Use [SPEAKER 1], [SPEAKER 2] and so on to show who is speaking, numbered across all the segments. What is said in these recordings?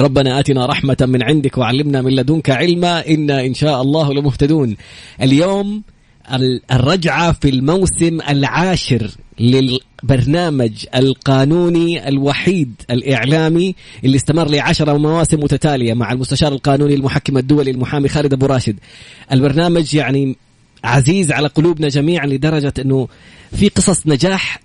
[SPEAKER 1] ربنا آتنا رحمة من عندك وعلمنا من لدنك علما. إنا إن شاء الله لمهتدون. اليوم ال- الرجعة في الموسم العاشر للبرنامج القانوني الوحيد الإعلامي اللي استمر لعشر مواسم متتالية مع المستشار القانوني المحكم الدولي المحامي خالد أبو راشد. البرنامج يعني عزيز على قلوبنا جميعا لدرجة أنه في قصص نجاح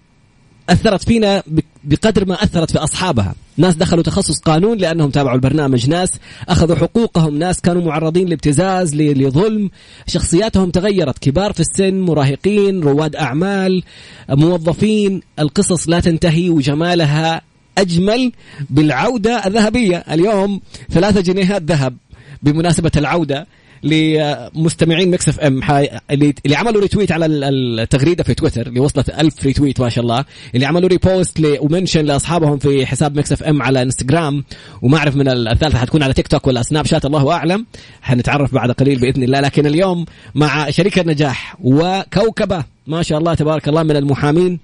[SPEAKER 1] أثرت فينا بقدر ما أثرت في أصحابها، ناس دخلوا تخصص قانون لأنهم تابعوا البرنامج، ناس أخذوا حقوقهم، ناس كانوا معرضين لابتزاز لظلم، شخصياتهم تغيرت، كبار في السن، مراهقين، رواد أعمال، موظفين، القصص لا تنتهي وجمالها أجمل بالعودة الذهبية، اليوم ثلاثة جنيهات ذهب بمناسبة العودة. لمستمعين Mix FM. حي... اللي اللي عملوا retweet على ال- التغريدة في تويتر اللي وصلت ألف retweet ما شاء الله. اللي عملوا repost. و mention لأصحابهم في حساب Mix FM على انستغرام وما أعرف من ال- الثالثة حتكون على تيك توك ولا سناب شات الله أعلم. حنتعرف بعد قليل بإذن الله. لكن اليوم مع شريك النجاح وكوكبة ما شاء الله تبارك الله من المحامين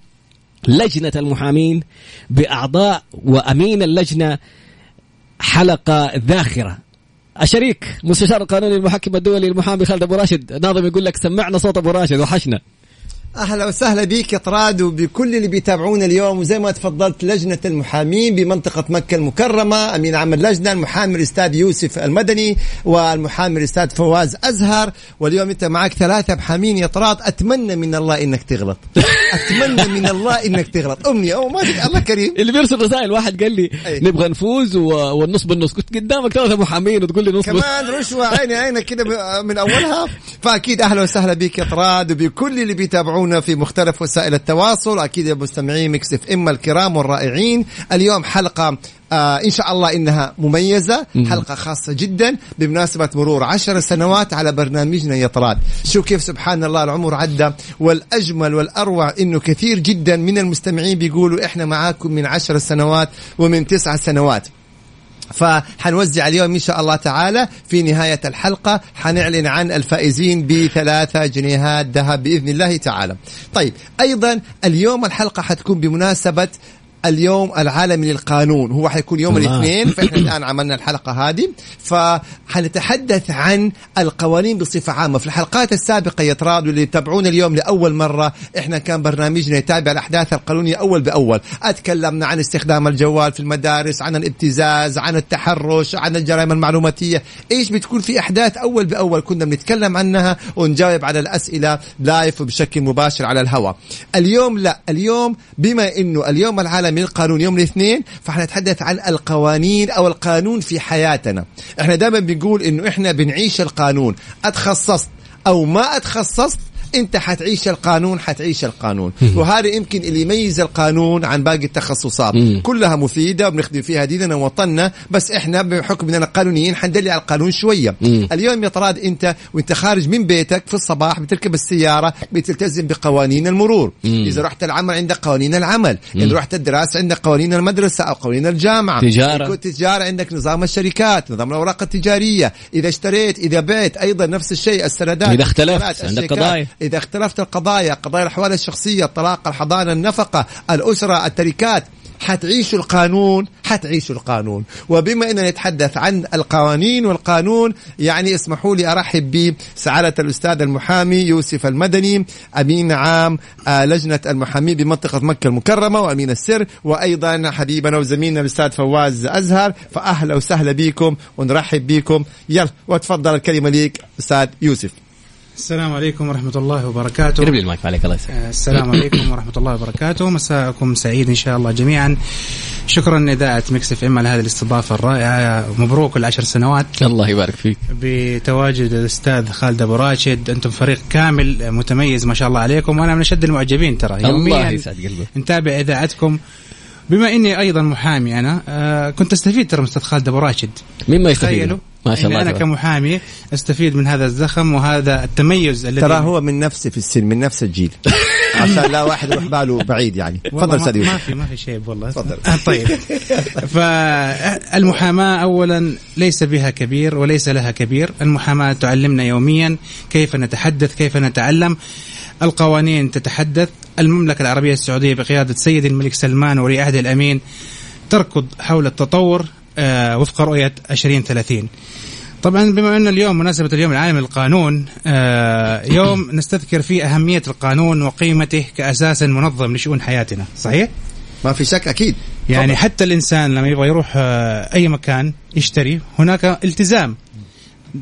[SPEAKER 1] لجنة المحامين بأعضاء وأمين اللجنة حلقة زاخرة. الشريك مستشار القانوني المحكم الدولي المحامي خالد أبو راشد ناظم يقول لك سمعنا صوت أبو راشد وحشنا.
[SPEAKER 2] أهلا وسهلا بك يا طراد وبكل اللي بيتابعونا اليوم. وزي ما تفضلت لجنة المحامين بمنطقة مكة المكرمة أمين عام اللجنة المحامي الاستاذ يوسف المدني والمحامي الاستاذ فواز أزهر. واليوم أنت معك ثلاثة محامين يا طراد. أتمنى من الله إنك تغلط. أتمنى من الله إنك تغلط. امنيه أو ما الله كريم.
[SPEAKER 1] اللي بيرسل رسائل واحد قال لي. نبغى نفوز و... والنص بالنص. كنت قدامك ثلاثة محامين وتقول لي نص
[SPEAKER 2] كمان رشوة عيني عينك كده من أولها. فأكيد أهلا وسهلا بك يا طراد وبكل اللي بيتابعونا. في مختلف وسائل التواصل. أكيد يا مستمعين Mix FM الكرام والرائعين. اليوم حلقة آه إن شاء الله إنها مميزة حلقة خاصة جدا بمناسبة مرور عشر سنوات على برنامجنا يا طراد. شو كيف سبحان الله العمر عدى والأجمل والأروع إنه كثير جدا من المستمعين بيقولوا إحنا معاكم من عشر سنوات ومن تسع سنوات. فحنوزع اليوم إن شاء الله تعالى في نهاية الحلقة حنعلن عن الفائزين بثلاثة جنيهات ذهب بإذن الله تعالى. طيب أيضا اليوم الحلقة حتكون بمناسبة اليوم العالمي للقانون. هو حيكون يوم. الاثنين. فإحنا الآن عملنا الحلقة هذه. فحنتحدث عن القوانين بصفة عامة. في الحلقات السابقة يا تراد واللي يتابعونا اليوم لأول مرة إحنا كان برنامجنا يتابع الأحداث القانونية أول بأول. أتكلمنا عن استخدام الجوال في المدارس عن الابتزاز عن التحرش عن الجرائم المعلوماتية. إيش بتكون في أحداث أول بأول كنا بنتكلم عنها ونجاوب على الأسئلة لايف وبشكل مباشر على الهواء. اليوم لا. اليوم بما إنه اليوم العالمي للقانون يوم الاثنين فحنتحدث عن القوانين أو القانون في حياتنا. إحنا دائما بنقول إنه إحنا بنعيش القانون. أتخصصت أو ما أتخصصت انت حتعيش القانون حتعيش القانون وهذا يمكن اللي يميز القانون عن باقي التخصصات. كلها مفيدة وبنخدم فيها ديننا ووطننا بس إحنا بحكم اننا قانونيين حندلي على القانون
[SPEAKER 1] شوية.
[SPEAKER 2] اليوم يا طراد انت وانت خارج من بيتك في الصباح بتركب السيارة بتلتزم بقوانين المرور. إذا رحت العمل عندك قوانين العمل إذا رحت الدراسة عندك قوانين المدرسة أو قوانين الجامعة
[SPEAKER 1] تجارة.
[SPEAKER 2] إذا كنت تجارة عندك نظام الشركات نظام الأوراق التجارية إذا اشتريت إذا بعت أيضا نفس الشيء السندات
[SPEAKER 1] إذا اختلفت، عندك. قضايا.
[SPEAKER 2] إذا اختلفت القضايا قضايا الأحوال الشخصية الطلاق الحضانة النفقة الأسرة التركات حتعيشوا القانون حتعيشوا القانون. وبما أننا نتحدث عن القوانين والقانون يعني اسمحوا لي أرحب بسعادة الأستاذ المحامي يوسف المدني أمين عام آه، لجنة المحامين بمنطقة مكة المكرمة وأمين السر وأيضا حبيبنا وزميلنا الأستاذ فواز أزهر فأهلا وسهلا بكم ونرحب بكم. يلا وتفضل الكلمة ليك أستاذ يوسف.
[SPEAKER 3] السلام عليكم ورحمة الله وبركاته.
[SPEAKER 1] قرب لي المايك عليك الله يسعدك
[SPEAKER 3] آه، السلام عليكم ورحمة الله وبركاته. مساءكم سعيد إن شاء الله جميعا. شكرا إذاعة ميكس إف إم على هذه الاستضافة الرائعة. مبروك العشر سنوات.
[SPEAKER 1] الله يبارك فيك.
[SPEAKER 3] بتواجد الأستاذ خالد أبو راشد. أنتم فريق كامل متميز ما شاء الله عليكم وأنا من أشد المعجبين ترى.
[SPEAKER 1] الله يسعد قلبك.
[SPEAKER 3] نتابع إذاعتكم. بما إني أيضا محامي أنا آه كنت أستفيد ترى من أستاذ خالد أبو راشد.
[SPEAKER 1] مين ما يستفيد؟
[SPEAKER 3] تخيلوا؟
[SPEAKER 1] ما شاء الله
[SPEAKER 3] أنا
[SPEAKER 1] تبارك.
[SPEAKER 3] كمحامي أستفيد من هذا الزخم وهذا التميز الذي
[SPEAKER 2] ترى هو من نفسه في السن من نفس الجيل. عشان لا واحد يروح باله بعيد يعني. تفضل
[SPEAKER 3] ما-
[SPEAKER 2] أستاذ
[SPEAKER 3] ما في ما في شيء والله
[SPEAKER 2] تفضل.
[SPEAKER 3] آه، طيب. فالمحاماة أولا ليس بها كبير وليس لها كبير. المحاماة تعلمنا يوميا كيف نتحدث كيف نتعلم. القوانين تتحدث. المملكة العربية السعودية بقيادة سيد الملك سلمان ولي عهد الأمين تركض حول التطور آه، وفق رؤية 2030 طبعا بما أن اليوم مناسبة اليوم العالمي للقانون آه، يوم نستذكر فيه أهمية القانون وقيمته كأساس منظم لشؤون حياتنا صحيح؟
[SPEAKER 2] ما في شك أكيد.
[SPEAKER 3] يعني حتى الإنسان لما يبغى يروح آه، أي مكان يشتري هناك التزام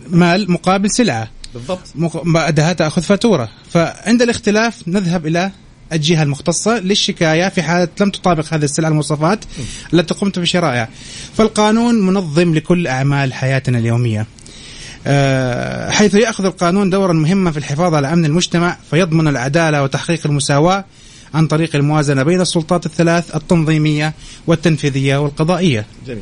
[SPEAKER 3] مال مقابل سلعة.
[SPEAKER 2] بالضبط.
[SPEAKER 3] بعدها تأخذ فاتورة. فعند الاختلاف نذهب إلى الجهة المختصة للشكاية في حالة لم تطابق هذه السلعة المواصفات التي قمت بشرائها. فالقانون منظم لكل أعمال حياتنا اليومية. آه، حيث يأخذ القانون دورا مهما في الحفاظ على أمن المجتمع فيضمن العدالة وتحقيق المساواة عن طريق الموازنة بين السلطات الثلاث التنظيمية والتنفيذية والقضائية.
[SPEAKER 2] جميل.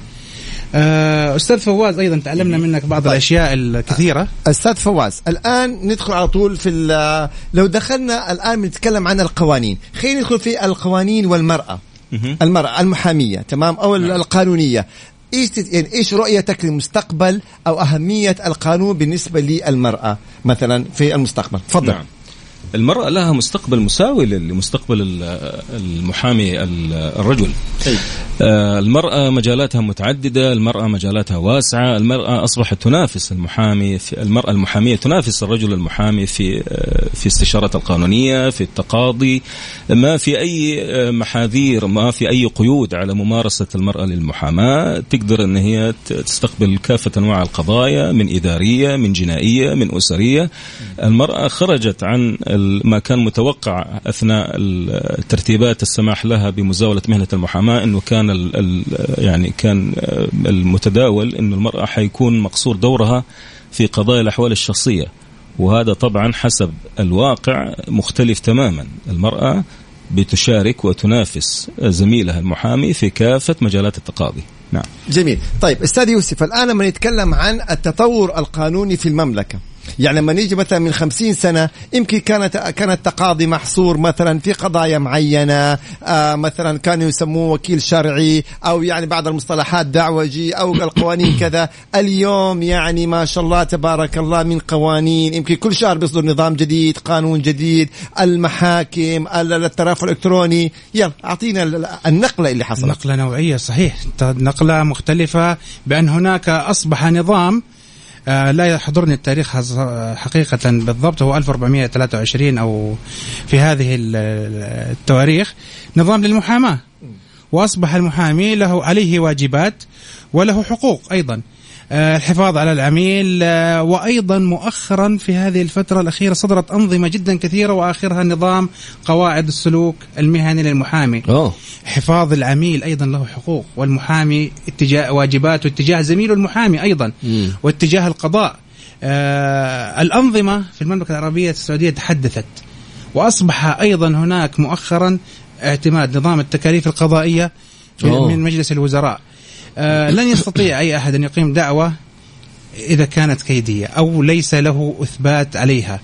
[SPEAKER 3] أستاذ فواز أيضا تعلمنا منك بعض الأشياء الكثيرة.
[SPEAKER 2] أستاذ فواز الآن ندخل على طول في ال- لو دخلنا الآن بنتكلم عن القوانين. خلينا ندخل في القوانين والمرأة. المرأة المحامية تمام؟ أو ال- القانونية. إيش يعني إيش رؤيتك للمستقبل أو أهمية القانون بالنسبة للمرأة مثلا في المستقبل؟ تفضل.
[SPEAKER 4] نعم. المرأة لها مستقبل مساوي لمستقبل ال- المحامي ال- الرجل. آه، المرأة مجالاتها متعددة المرأة مجالاتها واسعة المرأة أصبحت تنافس المحامي في المرأة المحامية تنافس الرجل المحامي في آه، في استشارة القانونية في التقاضي. ما في أي آه، محاذير ما في أي قيود على ممارسة المرأة للمحاماة. تقدر أن هي تستقبل كافة أنواع القضايا من إدارية من جنائية من أسرية. المرأة خرجت عن ما كان متوقع أثناء ال- ترتيبات السماح لها بمزاولة مهنة المحاماة أنه كان ال ال يعني كان آه، المتداول أنه المرأة حيكون مقصور دورها في قضايا الأحوال الشخصية. وهذا طبعا حسب الواقع مختلف تماما. المرأة بتشارك وتنافس زميلها المحامي في كافة مجالات التقاضي. نعم.
[SPEAKER 2] جميل. طيب أستاذ يوسف الآن لما نتكلم عن التطور القانوني في المملكة يعني لما نيجي مثلا من خمسين سنة يمكن كانت كان التقاضي محصور مثلا في قضايا معينة آه مثلا كانوا يسموه وكيل شرعي أو يعني بعض المصطلحات دعوجي أو القوانين كذا. اليوم يعني ما شاء الله تبارك الله من قوانين. يمكن كل شهر بيصدر نظام جديد قانون جديد المحاكم ال- الترافع الإلكتروني. يلا أعطينا ال- النقلة اللي حصلت.
[SPEAKER 3] نقلة نوعية صحيح. نقلة مختلفة بأن هناك أصبح نظام لا يحضرني التاريخ حقيقة بالضبط هو 1423 أو في هذه ال- التواريخ. نظام للمحاماة. وأصبح المحامي له عليه واجبات وله حقوق أيضا. آه، الحفاظ على العميل آه، وأيضا مؤخرا في هذه الفترة الأخيرة صدرت أنظمة جدا كثيرة وآخرها نظام قواعد السلوك المهني للمحامي
[SPEAKER 1] أوه
[SPEAKER 3] حفاظ العميل أيضا له حقوق والمحامي اتجاه واجباته اتجاه زميله المحامي أيضا
[SPEAKER 1] مم.
[SPEAKER 3] واتجاه القضاء آه الأنظمة في المملكة العربية السعودية تحدثت وأصبح أيضا هناك مؤخرا اعتماد نظام التكاليف القضائية
[SPEAKER 1] أوه.
[SPEAKER 3] من مجلس الوزراء آه لن يستطيع أي أحد أن يقيم دعوى إذا كانت كيدية أو ليس له إثبات عليها.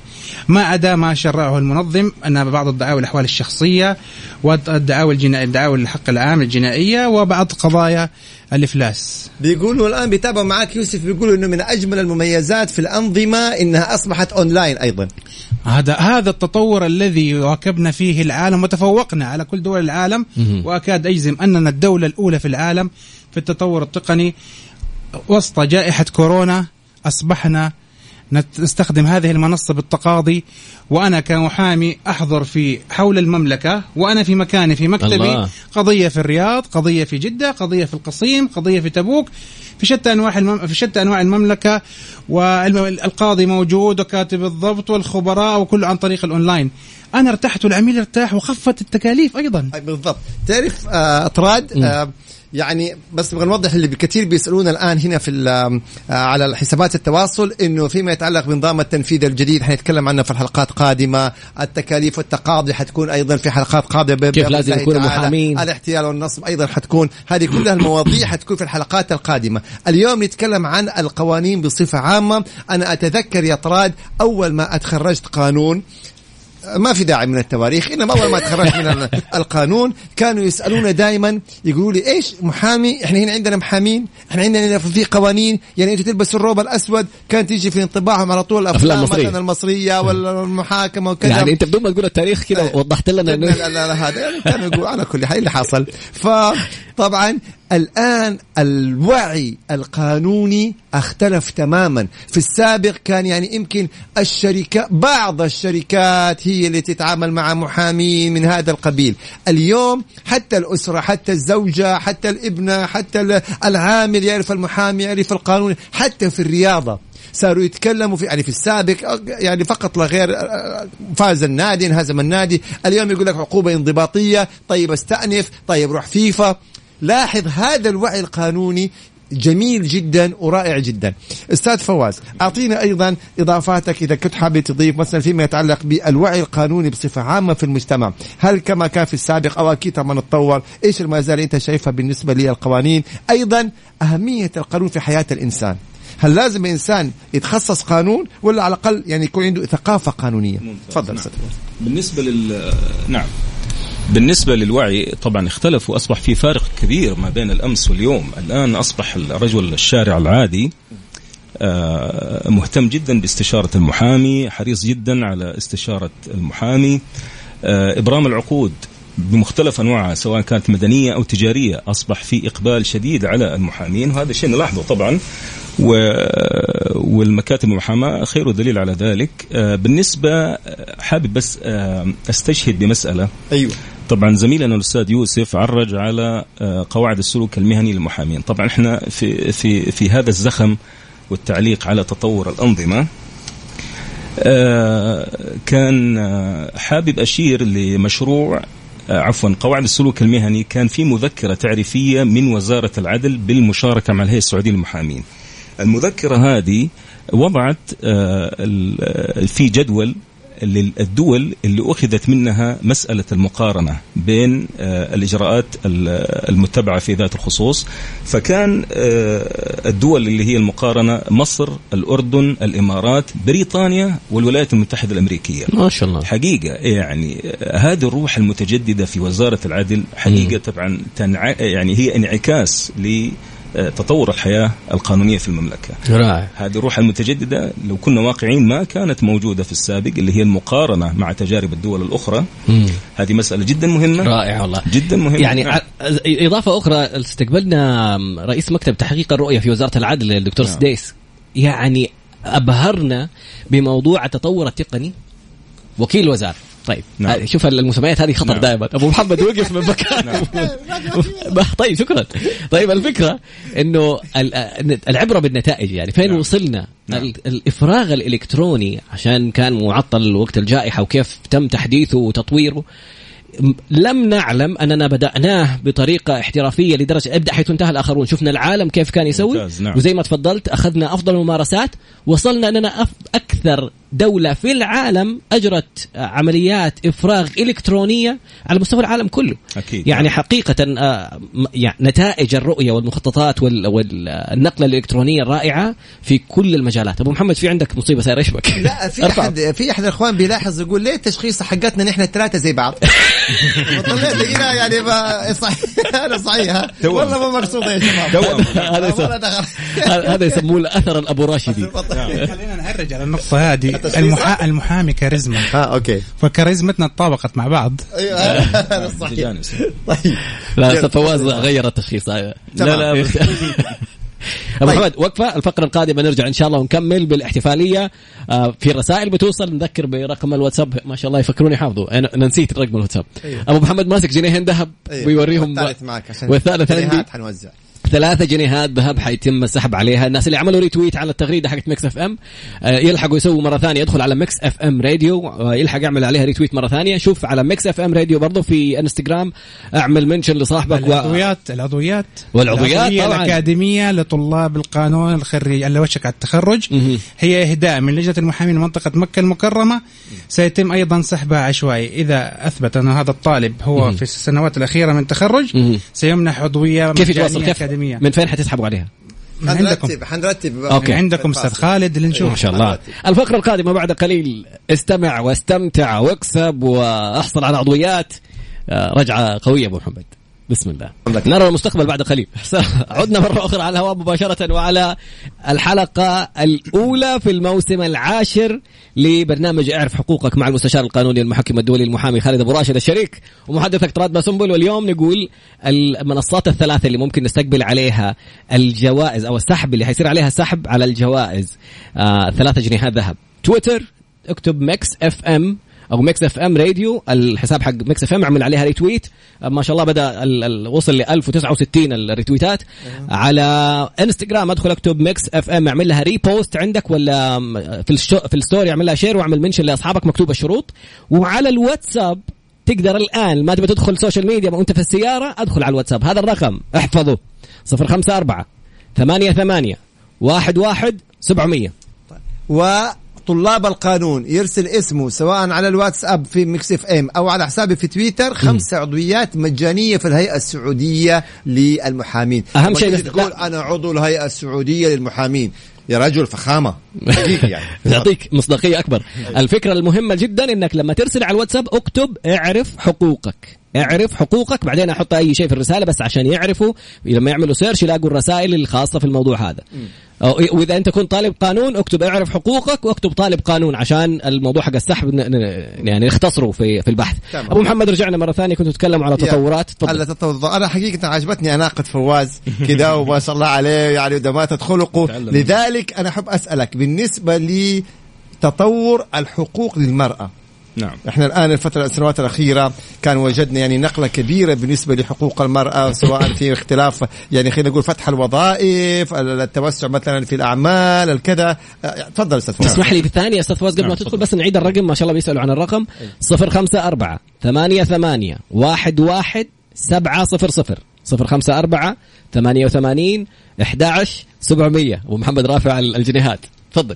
[SPEAKER 3] ما عدا ما شرعه المنظم أن بعض الدعاوى الأحوال الشخصية والدعاوى الجنائيه الدعاوى الحق العام الجنائية وبعض قضايا الإفلاس.
[SPEAKER 2] بيقولوا الآن بيتابعوا معك يوسف بيقولوا إنه من أجمل المميزات في الأنظمة إنها أصبحت أونلاين أيضا.
[SPEAKER 3] هذا هذا التطور الذي واكبنا فيه العالم وتفوقنا على كل دول العالم.
[SPEAKER 1] مهم.
[SPEAKER 3] وأكاد أجزم أننا الدولة الأولى في العالم في التطور التقني. وسط جائحة كورونا أصبحنا نت- نستخدم هذه المنصه بالتقاضي وأنا كمحامي أحضر في حول المملكة وأنا في مكاني في مكتبي.
[SPEAKER 1] الله.
[SPEAKER 3] قضية في الرياض قضية في جدة قضية في القصيم قضية في تبوك. في شتى أنواع المم... في شتى أنواع المملكة والقاضي موجود وكاتب الضبط والخبراء وكله عن طريق الأونلاين. أنا ارتحت والعميل ارتاح وخفت التكاليف أيضا.
[SPEAKER 2] أي بالضبط. تعرف آه أطراد آه يعني بس نبغى نوضح اللي كثير بيسألونا الآن هنا في ال- آه، على حسابات التواصل إنه فيما يتعلق بنظام التنفيذ الجديد حنتكلم عنه في الحلقات قادمه التكاليف والتقاضي حتكون أيضا في حلقات قادمة
[SPEAKER 1] كيف لازم
[SPEAKER 2] الله
[SPEAKER 1] يكونوا
[SPEAKER 2] تعالى.
[SPEAKER 1] محامين.
[SPEAKER 2] الاحتيال والنصب أيضا حتكون هذه كلها المواضيع حتكون في الحلقات القادمة اليوم نتكلم عن القوانين بصفة عامة أنا أتذكر يا طراد أول ما أتخرجت قانون ما في داعي من التواريخ إنما أول ما تخرجت من ال- القانون كانوا يسألونا دائما يقولوا لي إيش محامي؟ إحنا هنا عندنا محامين إحنا عندنا في قوانين يعني أنتوا تلبسوا الروب الأسود كانت تيجي في انطباعهم على طول الافلام. مثلا المصرية والمحاكمة وكذا.
[SPEAKER 1] يعني أنت بدون ما تقول التاريخ كذا وضحت لنا
[SPEAKER 2] لا
[SPEAKER 1] إنه
[SPEAKER 2] لا لا هذا يعني كانوا يقولوا على كل حال اللي حصل. فطبعا الآن الوعي القانوني اختلف تماما. في السابق كان يعني يمكن الشركات بعض الشركات هي اللي تتعامل مع محامين من هذا القبيل. اليوم حتى الأسرة حتى الزوجة حتى الابنة حتى ال- العامل يعرف المحامي يعرف القانون حتى في الرياضة صاروا يتكلموا في يعني في السابق يعني فقط لا غير فاز النادي انهزم النادي. اليوم يقول لك عقوبة انضباطية طيب استأنف طيب روح فيفا. لاحظ هذا الوعي القانوني جميل جدا ورائع جدا. أستاذ فواز أعطينا أيضا إضافاتك إذا كنت حابب تضيف مثلا فيما يتعلق بالوعي القانوني بصفة عامة في المجتمع. هل كما كان في السابق أو أكيد طبعا نتطور إيش المزايا أنت شايفها بالنسبة للقوانين؟ أيضا أهمية القانون في حياة الإنسان. هل لازم الانسان يتخصص قانون ولا على الأقل يعني يكون عنده ثقافة قانونية؟ تفضل
[SPEAKER 4] نعم. بالنسبة لل نعم. بالنسبة للوعي طبعا اختلف وأصبح في فارق كبير ما بين الأمس واليوم. الآن أصبح الرجل الشارع العادي آه، مهتم جدا باستشارة المحامي حريص جدا على استشارة المحامي. آه، إبرام العقود بمختلف أنواعها سواء كانت مدنية أو تجارية أصبح في إقبال شديد على المحامين. وهذا شيء نلاحظه طبعا و... والمكاتب المحاماة خير دليل على ذلك. آه، بالنسبة حابب بس أستشهد بمسألة.
[SPEAKER 2] أيوه.
[SPEAKER 4] طبعا زميلنا الأستاذ يوسف عرج على آه، قواعد السلوك المهني للمحامين. طبعا إحنا في في في هذا الزخم والتعليق على تطور الأنظمة آه، كان آه، حابب أشير لمشروع عفوا قواعد السلوك المهني كان في مذكرة تعريفية من وزارة العدل بالمشاركة مع الهيئة السعودية للمحامين. المذكرة هذه وضعت في جدول للدول اللي أخذت منها مسألة المقارنة بين آه، الإجراءات ال- المتبعة في ذات الخصوص. فكان آه، الدول اللي هي المقارنة مصر الأردن الإمارات بريطانيا والولايات المتحدة الأمريكية.
[SPEAKER 1] ما شاء الله.
[SPEAKER 4] حقيقة يعني آه، هذه الروح المتجددة في وزارة العدل حقيقة طبعا تنع... يعني هي انعكاس لتطور الحياة القانونية في المملكة.
[SPEAKER 1] رائع.
[SPEAKER 4] هذه الروح المتجددة لو كنا واقعين ما كانت موجودة في السابق اللي هي المقارنة مع تجارب الدول الأخرى.
[SPEAKER 1] مم.
[SPEAKER 4] هذه مسألة جدا مهمة.
[SPEAKER 1] رائع والله.
[SPEAKER 4] جدا مهمة.
[SPEAKER 1] يعني
[SPEAKER 4] نعم.
[SPEAKER 1] إضافة أخرى استقبلنا رئيس مكتب تحقيق الرؤية في وزارة العدل الدكتور
[SPEAKER 4] نعم.
[SPEAKER 1] سديس. يعني أبهرنا بموضوع التطور التقني. وكيل الوزاره طيب
[SPEAKER 4] نعم.
[SPEAKER 1] نعم. شوف المسميات هذه خطر
[SPEAKER 4] نعم.
[SPEAKER 1] دائما أبو محمد وقف من مكانه طيب شكرا طيب الفكرة إنه ال- العبرة بالنتائج يعني فين
[SPEAKER 4] نعم.
[SPEAKER 1] وصلنا
[SPEAKER 4] نعم.
[SPEAKER 1] ال- الإفراغ الإلكتروني عشان كان معطل وقت الجائحة وكيف تم تحديثه وتطويره لم نعلم أننا بدأناه بطريقة احترافية لدرجه ابدأ حيث انتهى الآخرون شفنا العالم كيف كان يسوي
[SPEAKER 4] ممتاز، نعم.
[SPEAKER 1] وزي ما تفضلت أخذنا أفضل الممارسات وصلنا أننا أف- أكثر دولة في العالم أجرت عمليات إفراغ إلكترونية على مستوى العالم كله
[SPEAKER 4] أكيد
[SPEAKER 1] يعني. حقيقة آه، يعني نتائج الرؤية والمخططات وال- والنقلة الإلكترونية الرائعة في كل المجالات أبو محمد في عندك مصيبة صاير إيش بك
[SPEAKER 2] لا في. أحد في أحد الإخوان بيلاحظ يقول ليه التشخيص حقتنا نحن الثلاثة زي بعض طلعت هنا يعني ما صحيح أنا صحيح. والله ما مقصوده يا شباب.
[SPEAKER 1] هذا يسموه الأثر الأبو راشدي
[SPEAKER 3] خلينا نهرج على النقطة هذه المحا... المحامي كاريزما.
[SPEAKER 2] ها أوكي.
[SPEAKER 3] فكاريزمتنا تطابقت مع بعض.
[SPEAKER 2] أيوه هذا صحيح
[SPEAKER 4] تجانس.
[SPEAKER 2] طيب.
[SPEAKER 1] لا فواز غير التشخيص لا
[SPEAKER 2] تمام.
[SPEAKER 1] لا. أبو
[SPEAKER 2] طيب.
[SPEAKER 1] محمد وقفة الفقرة القادمة نرجع إن شاء الله ونكمل بالاحتفالية. آه، في رسائل بتوصل نذكر برقم الواتساب. ما شاء الله يفكروني حافظه أنا أنا نسيت رقم الواتساب.
[SPEAKER 2] أيوه.
[SPEAKER 1] أبو محمد ماسك جنيهين ذهب
[SPEAKER 2] أيوه.
[SPEAKER 1] ويوريهم
[SPEAKER 2] والثالث معك عشان
[SPEAKER 1] والثالث عندي.
[SPEAKER 2] حنوزع.
[SPEAKER 1] ثلاثة جنيهات ذهب حيتم السحب عليها. الناس اللي عملوا retweet على التغريدة حقت ميكس اف ام آه، يلحقوا يسووا مرة ثانية يدخل على ميكس اف ام راديو آه، يلحق يعمل عليها retweet مرة ثانية. شوف على ميكس اف ام راديو برضو في انستغرام اعمل mention لصاحبك و...
[SPEAKER 3] العضويات العضويات.
[SPEAKER 1] والعضويات
[SPEAKER 3] العضوية
[SPEAKER 1] طبعاً.
[SPEAKER 3] الأكاديمية لطلاب القانون الخريج اللي وشك على التخرج. هي إهداء من لجنة المحامين منطقة مكة المكرمة. سيتم أيضا سحبها عشوائي. إذا أثبت أن هذا الطالب هو. في السنوات الأخيرة من تخرج. سيمنح عضوية
[SPEAKER 1] كيف يتواصل؟ كيف؟ من فين حتسحبوا عليها؟
[SPEAKER 2] حنرتب حنرتب
[SPEAKER 1] okay.
[SPEAKER 3] من عندكم أستاذ خالد اللي نشوف
[SPEAKER 1] ما شاء الله. الفقرة القادمة بعد قليل. استمع واستمتع واكسب وأحصل على عضويات. آه، رجعة قوية أبو محمد. بسم الله. نرى المستقبل بعد قليل. عدنا مرة أخرى على الهواء مباشرة وعلى الحلقة الأولى في الموسم العاشر لبرنامج اعرف حقوقك مع المستشار القانوني المحكم الدولي المحامي خالد أبو راشد الشريك ومحدثك تراد باسنبل. واليوم نقول المنصات الثلاثة اللي ممكن نستقبل عليها الجوائز أو السحب اللي حيصير عليها سحب على الجوائز. آه ثلاثة جنيهات ذهب. تويتر اكتب ميكس اف ام أو ميكس إف إم راديو الحساب حق ميكس إف إم اعمل عليها retweet. ما شاء الله بدأ ال ال وصل ل 1069 ال retweet ات. على إنستغرام أدخل أكتب ميكس إف إم أعمل لها repost عندك ولا في الشو في ال story أعمل لها share وأعمل mention لأصحابك مكتوب الشروط وعلى الواتساب تقدر الآن ما تبي تدخل social media وأنت في السيارة أدخل على الواتساب. هذا الرقم. احفظه. 054 ثمانية ثمانية واحد واحد سبعمية.
[SPEAKER 2] وطلاب القانون يرسل اسمه سواء على الواتساب في ميكس اف ام أو على حسابي في تويتر. خمس عضويات مجانية في الهيئة السعودية للمحامين. لما
[SPEAKER 1] شيء
[SPEAKER 2] تقول أنا عضو الهيئة السعودية للمحامين. يا رجل فخامة. يعني.
[SPEAKER 1] يعطيك مصداقية أكبر. الفكرة المهمة جدا أنك لما ترسل على الواتساب اكتب اعرف حقوقك. اعرف حقوقك. بعدين أحط أي شيء في الرسالة بس عشان يعرفوا. لما يعملوا search يلاقوا الرسائل الخاصة في الموضوع هذا. أو- وإذا أنت كنت طالب قانون اكتب اعرف حقوقك واكتب طالب قانون عشان الموضوع حق السحب يعني نختصره في في البحث.
[SPEAKER 2] تمام.
[SPEAKER 1] أبو محمد رجعنا مرة ثانية. كنتوا تتكلموا على تطورات. تفضل.
[SPEAKER 2] تطور. أنا حقيقة عجبتني أناقة فواز كذا وما شاء الله عليه يعني ودماثة خلقه. لذلك أنا أحب أسألك بالنسبة لتطور الحقوق للمرأة
[SPEAKER 4] نعم.
[SPEAKER 2] إحنا الآن الفترة السنوات الأخيرة كان وجدنا يعني نقلة كبيرة بالنسبة لحقوق المرأة سواء في اختلاف يعني خلينا نقول فتح الوظائف التوسع مثلا في الأعمال الكذا. آه، تفضل أستاذ فواز.
[SPEAKER 1] اسمح لي بالثانية أستاذ فواز قبل ما
[SPEAKER 4] نعم،
[SPEAKER 1] تدخل
[SPEAKER 4] تفضل.
[SPEAKER 1] بس نعيد الرقم ما شاء الله بيسألوا عن الرقم. 054 ثمانية ثمانية واحد واحد سبعة صفر صفر. صفر خمسة أربعة ثمانية وثمانين أحد سبعمية. أبو محمد رافع الجنيهات. تفضل.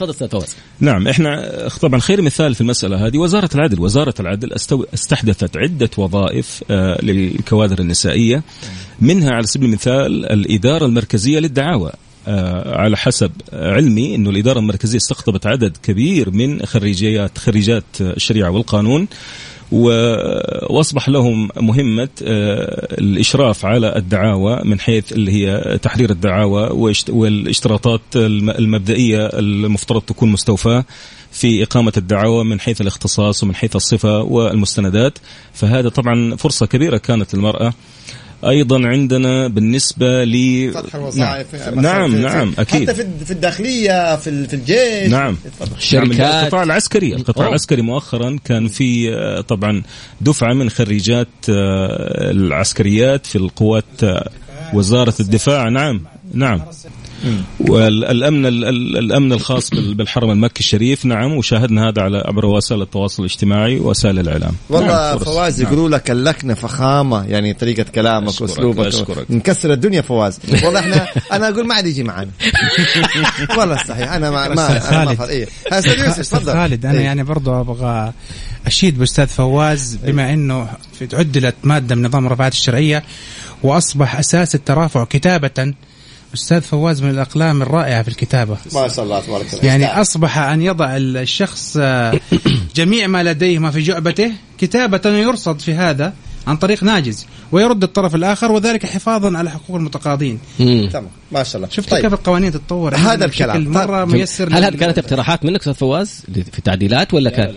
[SPEAKER 1] تفضل أستاذ فواز
[SPEAKER 4] نعم إحنا طبعا خير مثال في المسألة هذه وزارة العدل، وزارة العدل. استحدثت عدة وظائف آه للكوادر النسائية منها على سبيل المثال الإدارة المركزية للدعاوى. آه على حسب علمي إنه الإدارة المركزية استقطبت عدد كبير من خريجيات خريجات الشريعة والقانون واصبح لهم مهمة آه، الإشراف على الدعاوى من حيث اللي هي تحرير الدعاوى والاشتراطات الم- المبدئية المفترض تكون مستوفاة في إقامة الدعاوى من حيث الاختصاص ومن حيث الصفة والمستندات. فهذا طبعا فرصة كبيرة كانت للمرأة أيضا عندنا بالنسبة ل
[SPEAKER 2] فتح الوظائف
[SPEAKER 4] نعم. نعم, نعم أكيد.
[SPEAKER 2] حتى في في الداخلية في ال- في الجيش.
[SPEAKER 4] نعم.
[SPEAKER 1] الشركات
[SPEAKER 4] نعم القطاع العسكري القطاع
[SPEAKER 1] أوه.
[SPEAKER 4] العسكري مؤخرا كان في آه، طبعا دفعة من خريجات آه، العسكريات في القوات آه، وزارة الدفاع. نعم نعم. والامن ال- ال- الأمن الخاص بال- بالحرم المكي الشريف نعم وشاهدنا هذا على عبر وسائل التواصل الاجتماعي وسائل الإعلام
[SPEAKER 2] والله
[SPEAKER 4] نعم،.
[SPEAKER 2] فواز
[SPEAKER 4] نعم.
[SPEAKER 2] يقولوا لك اللكنة فخامة يعني طريقة كلامك
[SPEAKER 4] وأسلوبك.
[SPEAKER 2] نكسر الدنيا فواز والله إحنا أنا أقول ما عاد يجي معنا والله صحيح أنا ما ما
[SPEAKER 3] خالد.
[SPEAKER 2] إيه.
[SPEAKER 3] أستاذ خالد أنا
[SPEAKER 2] إيه.
[SPEAKER 3] يعني برضو أبغى أشيد بأستاذ فواز بما إنه في تعدلت مادة من نظام المرافعات الشرعية وأصبح أساس الترافع كتابة أستاذ فواز من الأقلام الرائعة في الكتابة.
[SPEAKER 2] ما شاء الله تبارك الله.
[SPEAKER 3] يعني أصبح أن يضع الشخص آه، جميع ما لديه ما في جعبته كتابة يرصد في هذا عن طريق ناجز ويرد الطرف الآخر وذلك حفاظا على حقوق المتقاضين.
[SPEAKER 2] تمام. ما شاء الله.
[SPEAKER 3] شفت
[SPEAKER 2] طيب.
[SPEAKER 3] كيف القوانين تتطور؟
[SPEAKER 2] هذا
[SPEAKER 3] عندنا
[SPEAKER 2] الكلام.
[SPEAKER 3] بشكل مرة
[SPEAKER 2] طيب.
[SPEAKER 3] ميسر
[SPEAKER 1] هل هذه كانت اقتراحات منك أستاذ فواز؟ في التعديلات ولا كان؟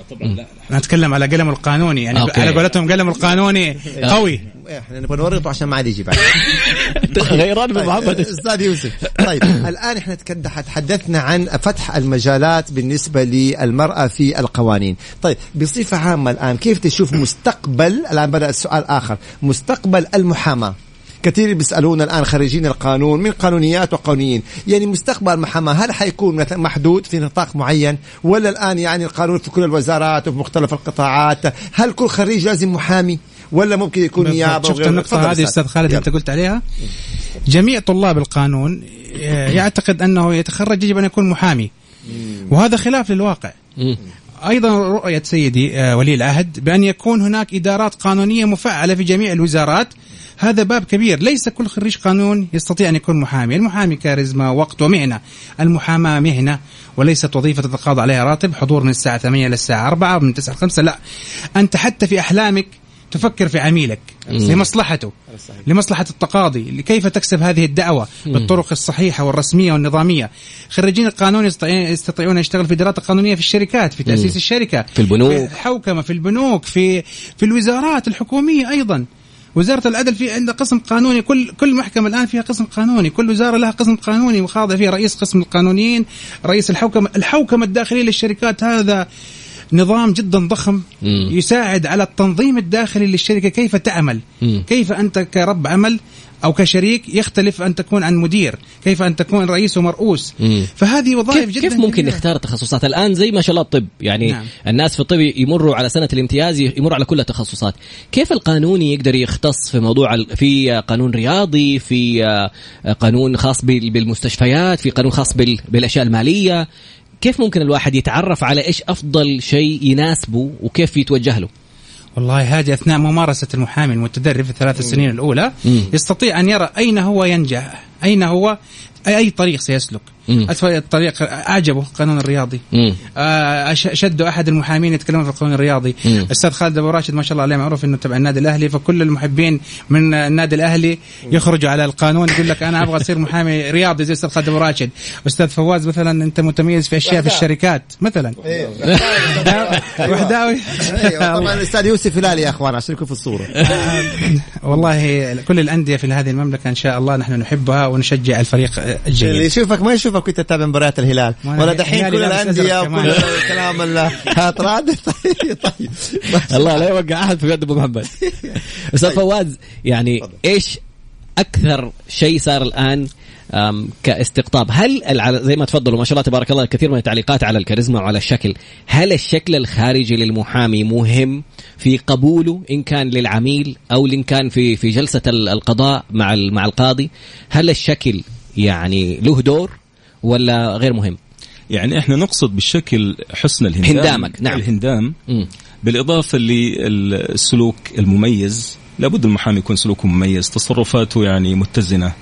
[SPEAKER 3] أنا أتكلم على قلم القانوني يعني
[SPEAKER 1] أوكي.
[SPEAKER 3] على قولتهم قلم القانوني قوي.
[SPEAKER 2] إيه، إحنا نبغى نورطه عشان ما عاد يجي بعد.
[SPEAKER 1] غيران من
[SPEAKER 2] طيب،
[SPEAKER 1] محمد.
[SPEAKER 2] أستاذ يوسف طيب الآن إحنا تحدثنا عن فتح المجالات بالنسبة للمرأة في القوانين. طيب بصفة عامة الآن كيف تشوف مستقبل الآن بدأ السؤال آخر مستقبل المحاماة؟ كثير بيسالونا الآن خريجين القانون من قانونيات وقانونيين. يعني مستقبل المحاماة هل حيكون مثلا محدود في نطاق معين؟ ولا الآن يعني القانون في كل الوزارات وفي مختلف القطاعات هل كل خريج لازم محامي؟ ولا ممكن يكون نيابة
[SPEAKER 3] شفت النقطة هذه أستاذ. خالد
[SPEAKER 2] يلا.
[SPEAKER 3] أنت قلت عليها. جميع طلاب القانون آه، يعتقد أنه يتخرج يجب أن يكون محامي. وهذا خلاف للواقع. أيضا رؤية سيدي آه، ولي العهد بأن يكون هناك إدارات قانونية مفعلة في جميع الوزارات. هذا باب كبير. ليس كل خريج قانون يستطيع أن يكون محامي. المحامي كاريزما وقت ومهنة. المحاماة مهنة وليست وظيفة تتقاضى عليها راتب. حضور من الساعة 8 للساعه 4 من 9 ل 5 لا. أنت حتى في أحلامك تفكر في عميلك لمصلحته لمصلحة التقاضي كيف تكسب هذه الدعوة بالطرق الصحيحة والرسمية والنظامية. خريجين القانون يستطيعون يشتغل في الإدارات القانونية في الشركات في تأسيس الشركة
[SPEAKER 1] في البنوك.
[SPEAKER 3] في الحوكمة في البنوك في في الوزارات الحكومية أيضا. وزارة العدل في عندها قسم قانوني كل كل محكمة الآن فيها قسم قانوني كل وزارة لها قسم قانوني وخاضع فيها رئيس قسم القانونيين رئيس الحوكمة الحوكمة الداخلية للشركات هذا نظام جدا ضخم
[SPEAKER 1] مم.
[SPEAKER 3] يساعد على التنظيم الداخلي للشركة كيف تعمل
[SPEAKER 1] مم.
[SPEAKER 3] كيف أنت كرب عمل أو كشريك يختلف أن تكون عن مدير كيف أن تكون رئيس ومرؤوس
[SPEAKER 1] مم.
[SPEAKER 3] فهذه وظائف
[SPEAKER 1] كيف
[SPEAKER 3] جدا
[SPEAKER 1] كيف ممكن
[SPEAKER 3] كبيرة.
[SPEAKER 1] نختار التخصصات الآن زي ما شاء الله الطب يعني
[SPEAKER 3] نعم.
[SPEAKER 1] الناس في الطب يمروا على سنة الامتياز يمروا على كل التخصصات كيف القانوني يقدر يختص في موضوع في قانون رياضي في آه، قانون خاص بال- بالمستشفيات في قانون خاص بال- بالأشياء المالية كيف ممكن الواحد يتعرف على إيش أفضل شيء يناسبه وكيف يتوجه له؟
[SPEAKER 3] والله هذه أثناء ممارسة المحامي المتدرب في الثلاث السنين الأولى
[SPEAKER 1] مم.
[SPEAKER 3] يستطيع أن يرى أين هو ينجح أين هو أي طريق سيسلك. أسوأ الطريق أعجبه القانون الرياضي. آه، شدوا أحد المحامين يتكلمون في القانون الرياضي.
[SPEAKER 1] مم.
[SPEAKER 3] أستاذ خالد أبو راشد ما شاء الله عليه معروف إنه تبع النادي الأهلي فكل المحبين من النادي الأهلي يخرجوا على القانون يقول لك أنا أبغى أصير محامي رياضي زي أستاذ خالد أبو راشد. أستاذ فواز مثلا أنت متميز في أشياء في الشركات مثلا. وحداوي.
[SPEAKER 2] أيوه طبعا الأستاذ يوسف هلال يا أخوان عشان يكون في الصورة.
[SPEAKER 3] والله كل الأندية في هذه المملكة إن شاء الله نحن نحبها ونشجع الفريق
[SPEAKER 2] اللي
[SPEAKER 3] الجيد
[SPEAKER 2] يشوفك ما يشوفك كنت تتابع مباريات الهلال. ولا دحين كل
[SPEAKER 3] الأندية
[SPEAKER 2] وكل. الكلام ال- هات راد. طيب طيب.
[SPEAKER 1] الله لا يوقع أحد في يد أبو محمد. أستاذ فواز يعني إيش أكثر شيء صار الآن كاستقطاب؟ هل زي ما تفضلوا ما شاء الله تبارك الله كثير من التعليقات على الكاريزما وعلى الشكل. هل الشكل الخارجي للمحامي مهم في قبوله إن كان للعميل أو إن كان في في جلسة ال- القضاء مع مع القاضي؟ هل الشكل يعني له دور؟ ولا غير مهم
[SPEAKER 4] يعني إحنا نقصد بالشكل حسن الهندام
[SPEAKER 1] هندامك، نعم.
[SPEAKER 4] الهندام. بالإضافة للسلوك المميز لابد المحامي يكون سلوكه مميز تصرفاته يعني متزنة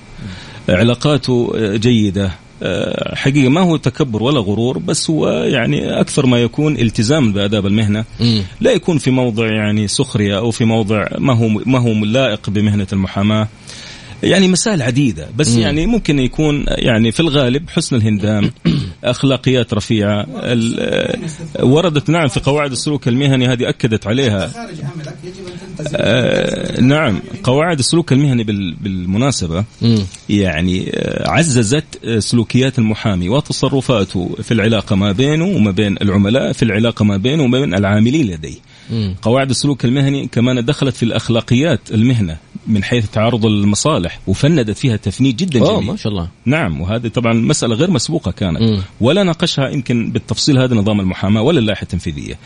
[SPEAKER 4] علاقاته جيدة آه، حقيقة ما هو تكبر ولا غرور بس هو يعني أكثر ما يكون التزام بآداب المهنة
[SPEAKER 1] مم.
[SPEAKER 4] لا يكون في موضع يعني سخرية أو في موضع ما هو ما هو لائق بمهنة المحاماة يعني مسائل عديدة بس
[SPEAKER 1] مم.
[SPEAKER 4] يعني ممكن يكون يعني في الغالب حسن الهندام أخلاقيات رفيعة وردت نعم في قواعد السلوك المهني هذه أكدت عليها آه، نعم قواعد السلوك المهني بال- بالمناسبة
[SPEAKER 1] مم.
[SPEAKER 4] يعني آه، عززت آه، سلوكيات المحامي وتصرفاته في العلاقة ما بينه وما بين العملاء في العلاقة ما بينه وما بين العاملين لديه
[SPEAKER 1] مم.
[SPEAKER 4] قواعد السلوك المهني كمان دخلت في الأخلاقيات المهنة من حيث تعارض المصالح وفندت فيها تفنيد جدا جميل.
[SPEAKER 1] ما شاء الله.
[SPEAKER 4] نعم وهذه طبعا مسألة غير مسبوقة كانت. ولا ناقشها يمكن بالتفصيل هذا نظام المحاماة ولا اللائحة التنفيذية.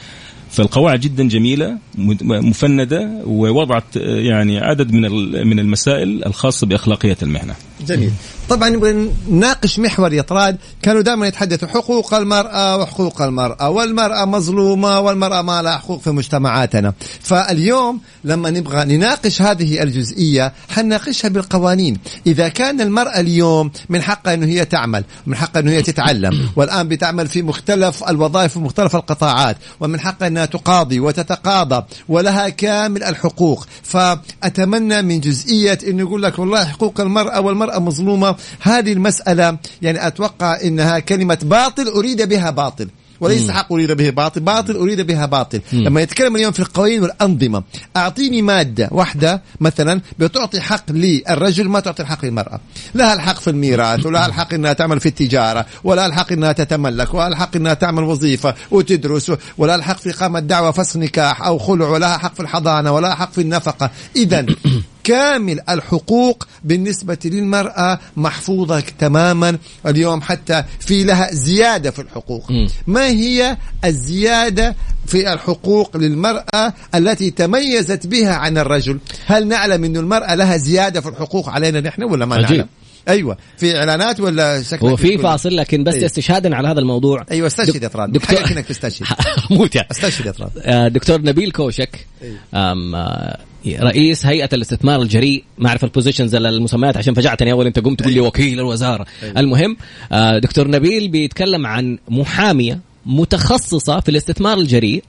[SPEAKER 4] فالقواعد جدا جميلة مفندة ووضعت آه، يعني عدد من من المسائل الخاصة بأخلاقية المهنة.
[SPEAKER 2] جميل. طبعا نبغى نناقش محور يطراد. كانوا دائما يتحدثوا حقوق المرأة وحقوق المرأة والمرأة مظلومة والمرأة ما لها حقوق في مجتمعاتنا. فاليوم لما نبغى نناقش هذه الجزئية حنناقشها بالقوانين. إذا كان المرأة اليوم من حقها أنه هي تعمل ومن حقها أنه هي تتعلم والآن بتعمل في مختلف الوظائف ومختلف القطاعات ومن حقها أنها تقاضي وتتقاضى ولها كامل الحقوق. فأتمنى من جزئية أنه يقول لك والله حقوق المرأة والمرأة مظلومة. هذه المسألة يعني أتوقع أنها كلمة باطل أريد بها باطل. وليس حق أريد به باطل باطل أريد بها باطل. لما يتكلم اليوم في القوانين والأنظمة أعطيني مادة واحدة مثلا بتعطي حق للرجل ما تعطي الحق للمرأة. لها الحق في الميراث ولها الحق أنها تعمل في التجارة ولا الحق أنها تتملك ولا الحق أنها تعمل وظيفة وتدرس ولا الحق في إقامة دعوة فسخ نكاح أو خلع ولا حق في الحضانة ولا حق في النفقة. إذا كامل الحقوق بالنسبة للمرأة محفوظة تماما اليوم حتى في لها زيادة في الحقوق. ما هي الزيادة في الحقوق للمرأة التي تميزت بها عن الرجل؟ هل نعلم أن المرأة لها زيادة في الحقوق علينا نحن ولا ما
[SPEAKER 1] عجيب.
[SPEAKER 2] نعلم؟ أيوه. في إعلانات ولا شكلك
[SPEAKER 1] هو في فاصل لكن بس
[SPEAKER 2] أيوة.
[SPEAKER 1] استشهادا على هذا الموضوع.
[SPEAKER 2] أيوه استشهد يا طراد
[SPEAKER 1] دكتور-
[SPEAKER 2] انك تستشهد.
[SPEAKER 1] موت يعني.
[SPEAKER 2] استشهد يا طراد
[SPEAKER 1] آه، دكتور نبيل كوشك. آه، رئيس هيئة الاستثمار الجريء ما أعرف البوزيشنز المسميات عشان فجعتني أول أنت قمت تقول لي وكيل الوزارة. المهم آه، دكتور نبيل بيتكلم عن محامية متخصصة في الاستثمار الجريء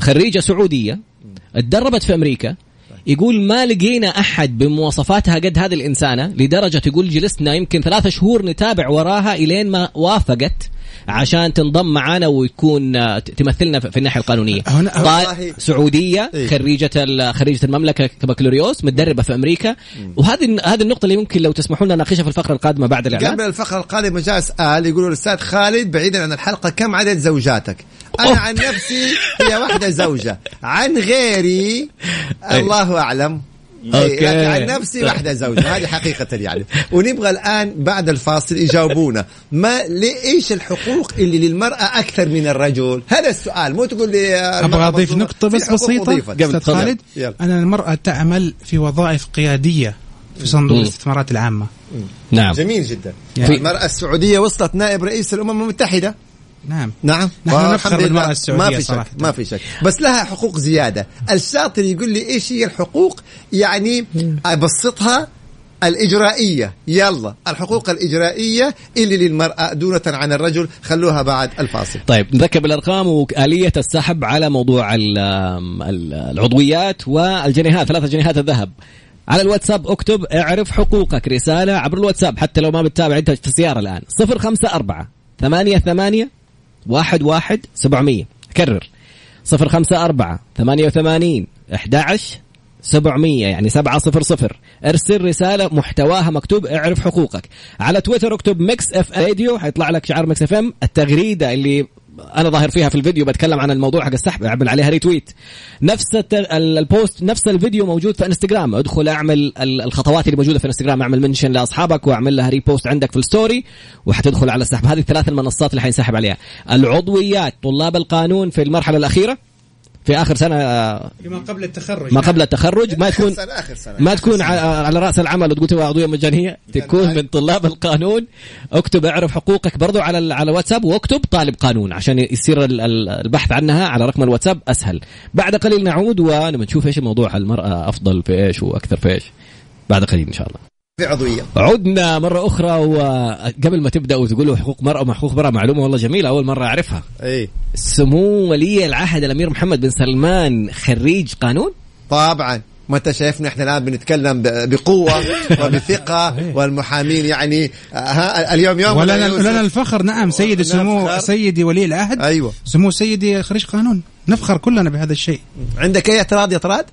[SPEAKER 1] خريجة سعودية اتدربت في أمريكا يقول ما لقينا أحد بمواصفاتها قد هذه الإنسانة لدرجة يقول جلسنا يمكن ثلاثة شهور نتابع وراها إلين ما وافقت عشان تنضم معنا ويكون آه، تمثلنا في الناحية القانونية
[SPEAKER 3] هنا-
[SPEAKER 1] طال- سعودية
[SPEAKER 2] إيه.
[SPEAKER 1] خريجة خريجة المملكة كبكالوريوس متدربة في أمريكا وهذه هذه النقطة اللي ممكن لو تسمحوا لنا نناقشها في الفقرة القادمة بعد الإعلان
[SPEAKER 2] قبل الفقرة القادمة جاء سؤال يقولوا الأستاذ خالد بعيدا عن الحلقة كم عدد زوجاتك؟ أنا
[SPEAKER 1] أوه.
[SPEAKER 2] عن نفسي هي واحدة زوجة. عن غيري الله أعلم.
[SPEAKER 1] Okay.
[SPEAKER 2] Okay. لكن عن نفسي واحدة زوجة. هذه حقيقة يعني ونبغى الآن بعد الفاصل يجاوبونا. ما إيش الحقوق اللي للمرأة أكثر من الرجل؟ هذا السؤال. مو تقول لي آه، أبغى
[SPEAKER 3] أضيف
[SPEAKER 2] في
[SPEAKER 3] بس.
[SPEAKER 1] قبل
[SPEAKER 3] أستاذ
[SPEAKER 1] تفضل.
[SPEAKER 3] خالد.
[SPEAKER 2] يلا.
[SPEAKER 3] أن المرأة تعمل في وظائف قيادية في صندوق
[SPEAKER 1] مم.
[SPEAKER 3] الاستثمارات العامة.
[SPEAKER 1] نعم.
[SPEAKER 2] جميل جدا.
[SPEAKER 3] يعني-
[SPEAKER 2] المرأة السعودية وصلت نائب رئيس الأمم المتحدة.
[SPEAKER 3] نعم.
[SPEAKER 2] نعم.
[SPEAKER 3] نحن نفخر. بالمرأة السعودية
[SPEAKER 2] ما في
[SPEAKER 3] صراحة.
[SPEAKER 2] شك. ما في شك. بس لها حقوق زيادة. الشاطر يقول لي إيش هي الحقوق؟ يعني أبسطها الإجرائية. يلا. الحقوق الإجرائية اللي للمرأة دونة عن الرجل. خلوها بعد الفاصل.
[SPEAKER 1] طيب نركب الأرقام وآلية السحب على موضوع ال- ال- العضويات والجنيهات ثلاثة جنيهات الذهب. على الواتساب اكتب اعرف حقوقك رسالة عبر الواتساب. حتى لو ما بتتابع أنت في السيارة خمسة أربعة ثمانية ثمانية واحد واحد سبعمية. كرر. صفر خمسة أربعة ثمانية وثمانين أحد سبعمية يعني سبعة صفر صفر. ارسل رسالة محتواها مكتوب اعرف حقوقك. على تويتر اكتب ميكس اف راديو حيطلع لك شعار ميكس اف ام. التغريدة اللي أنا ظاهر فيها في الفيديو بتكلم عن الموضوع حق السحب أعمل عليها retweet نفس ال post نفس الفيديو موجود في انستغرام ادخل أعمل ال- الخطوات اللي موجودة في انستغرام أعمل mention لأصحابك وأعمل لها repost عندك في ال story وحتدخل على السحب. هذه الثلاث المنصات اللي حينسحب عليها. العضويات طلاب القانون في المرحلة الأخيرة في آخر سنة
[SPEAKER 3] ما قبل التخرج.
[SPEAKER 1] ما قبل التخرج ما تكون
[SPEAKER 2] آخر سنة آخر سنة.
[SPEAKER 1] ما تكون على رأس العمل وتقول تبغى عضويه مجانية؟ تكون من طلاب القانون. اكتب اعرف حقوقك برضو على على الواتساب واكتب طالب قانون عشان يصير ال- ال- البحث عنها على رقم الواتساب أسهل. بعد قليل نعود ونبى نشوف إيش الموضوع المرأة أفضل في إيش وأكثر في إيش. بعد قليل إن شاء الله.
[SPEAKER 2] في عضوية
[SPEAKER 1] عدنا مرة أخرى وقبل ما تبدأ وتقولوا حقوق مرأة مع حقوق مرأة معلومة والله جميلة أول مرة أعرفها.
[SPEAKER 2] اي
[SPEAKER 1] سمو ولي العهد الأمير محمد بن سلمان خريج قانون؟
[SPEAKER 2] طبعا. ما انت شايفنا إحنا الآن بنتكلم بقوة وبثقة والمحامين يعني ها اليوم يوم
[SPEAKER 3] ولنا. لنا الفخر نعم سيدي سمو. سيدي ولي العهد.
[SPEAKER 2] أيوه.
[SPEAKER 3] سمو سيدي خريج قانون. نفخر كلنا بهذا الشيء.
[SPEAKER 2] عندك أي اعتراض يا طراد؟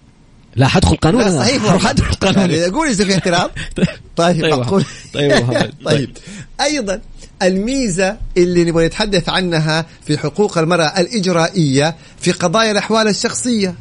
[SPEAKER 1] لا حدخل قانون.
[SPEAKER 2] لا. صحيح
[SPEAKER 1] حروح ادخل قانون.
[SPEAKER 2] يعني قول اذا في اعتراض طيب
[SPEAKER 1] طيب
[SPEAKER 2] معقول
[SPEAKER 1] طيب يا محمد.
[SPEAKER 2] طيب. أيضا الميزة اللي نبغى نتحدث عنها في حقوق المرأة الإجرائية في قضايا الأحوال الشخصية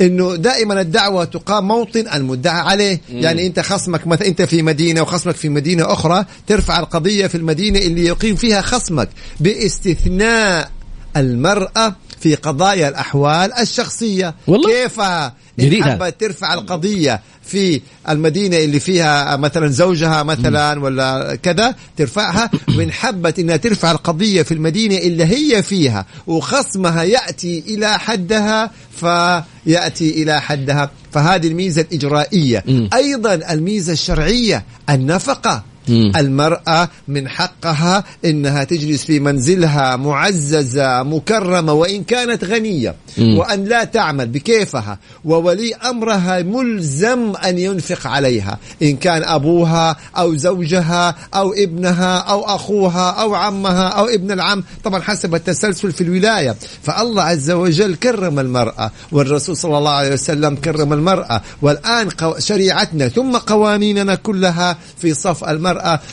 [SPEAKER 2] إنه دائما الدعوة تقام موطن المدعى عليه. يعني أنت خصمك مثلا أنت في مدينة وخصمك في مدينة أخرى ترفع القضية في المدينة اللي يقيم فيها خصمك بإستثناء المرأة في قضايا الأحوال الشخصية
[SPEAKER 1] والله؟
[SPEAKER 2] كيفها
[SPEAKER 1] جديد
[SPEAKER 2] إن
[SPEAKER 1] هذا.
[SPEAKER 2] حبت ترفع القضية في المدينة اللي فيها مثلا زوجها مثلا ولا كذا ترفعها وإن حبت إنها ترفع القضية في المدينة اللي هي فيها وخصمها يأتي إلى حدها فيأتي إلى حدها فهذه الميزة الإجرائية. أيضا الميزة الشرعية النفقة
[SPEAKER 1] مم.
[SPEAKER 2] المرأة من حقها إنها تجلس في منزلها معززة مكرمة وإن كانت غنية
[SPEAKER 1] مم.
[SPEAKER 2] وأن لا تعمل بكيفها وولي أمرها ملزم أن ينفق عليها إن كان أبوها أو زوجها أو ابنها أو أخوها أو عمها أو ابن العم طبعا حسب التسلسل في الولاية فالله عز وجل كرم المرأة والرسول صلى الله عليه وسلم كرم المرأة والآن شريعتنا ثم قوانيننا كلها في صف المرأة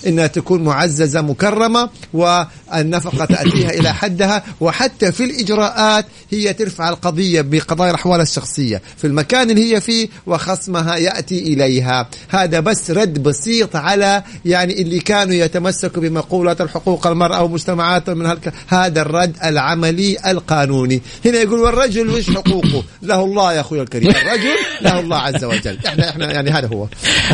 [SPEAKER 2] إنها تكون معززة مكرمة والنفقة تأتيها إلى حدها. وحتى في الإجراءات هي ترفع القضية بقضايا الأحوال الشخصية. في المكان اللي هي فيه وخصمها يأتي إليها. هذا بس رد بسيط على يعني اللي كانوا يتمسكوا بمقولة الحقوق المرأة ومجتمعات من هالك هذا الرد العملي القانوني. هنا يقول والرجل وش حقوقه؟ له الله يا أخوي الكريم. الرجل له الله عز وجل. إحنا إحنا يعني هذا هو.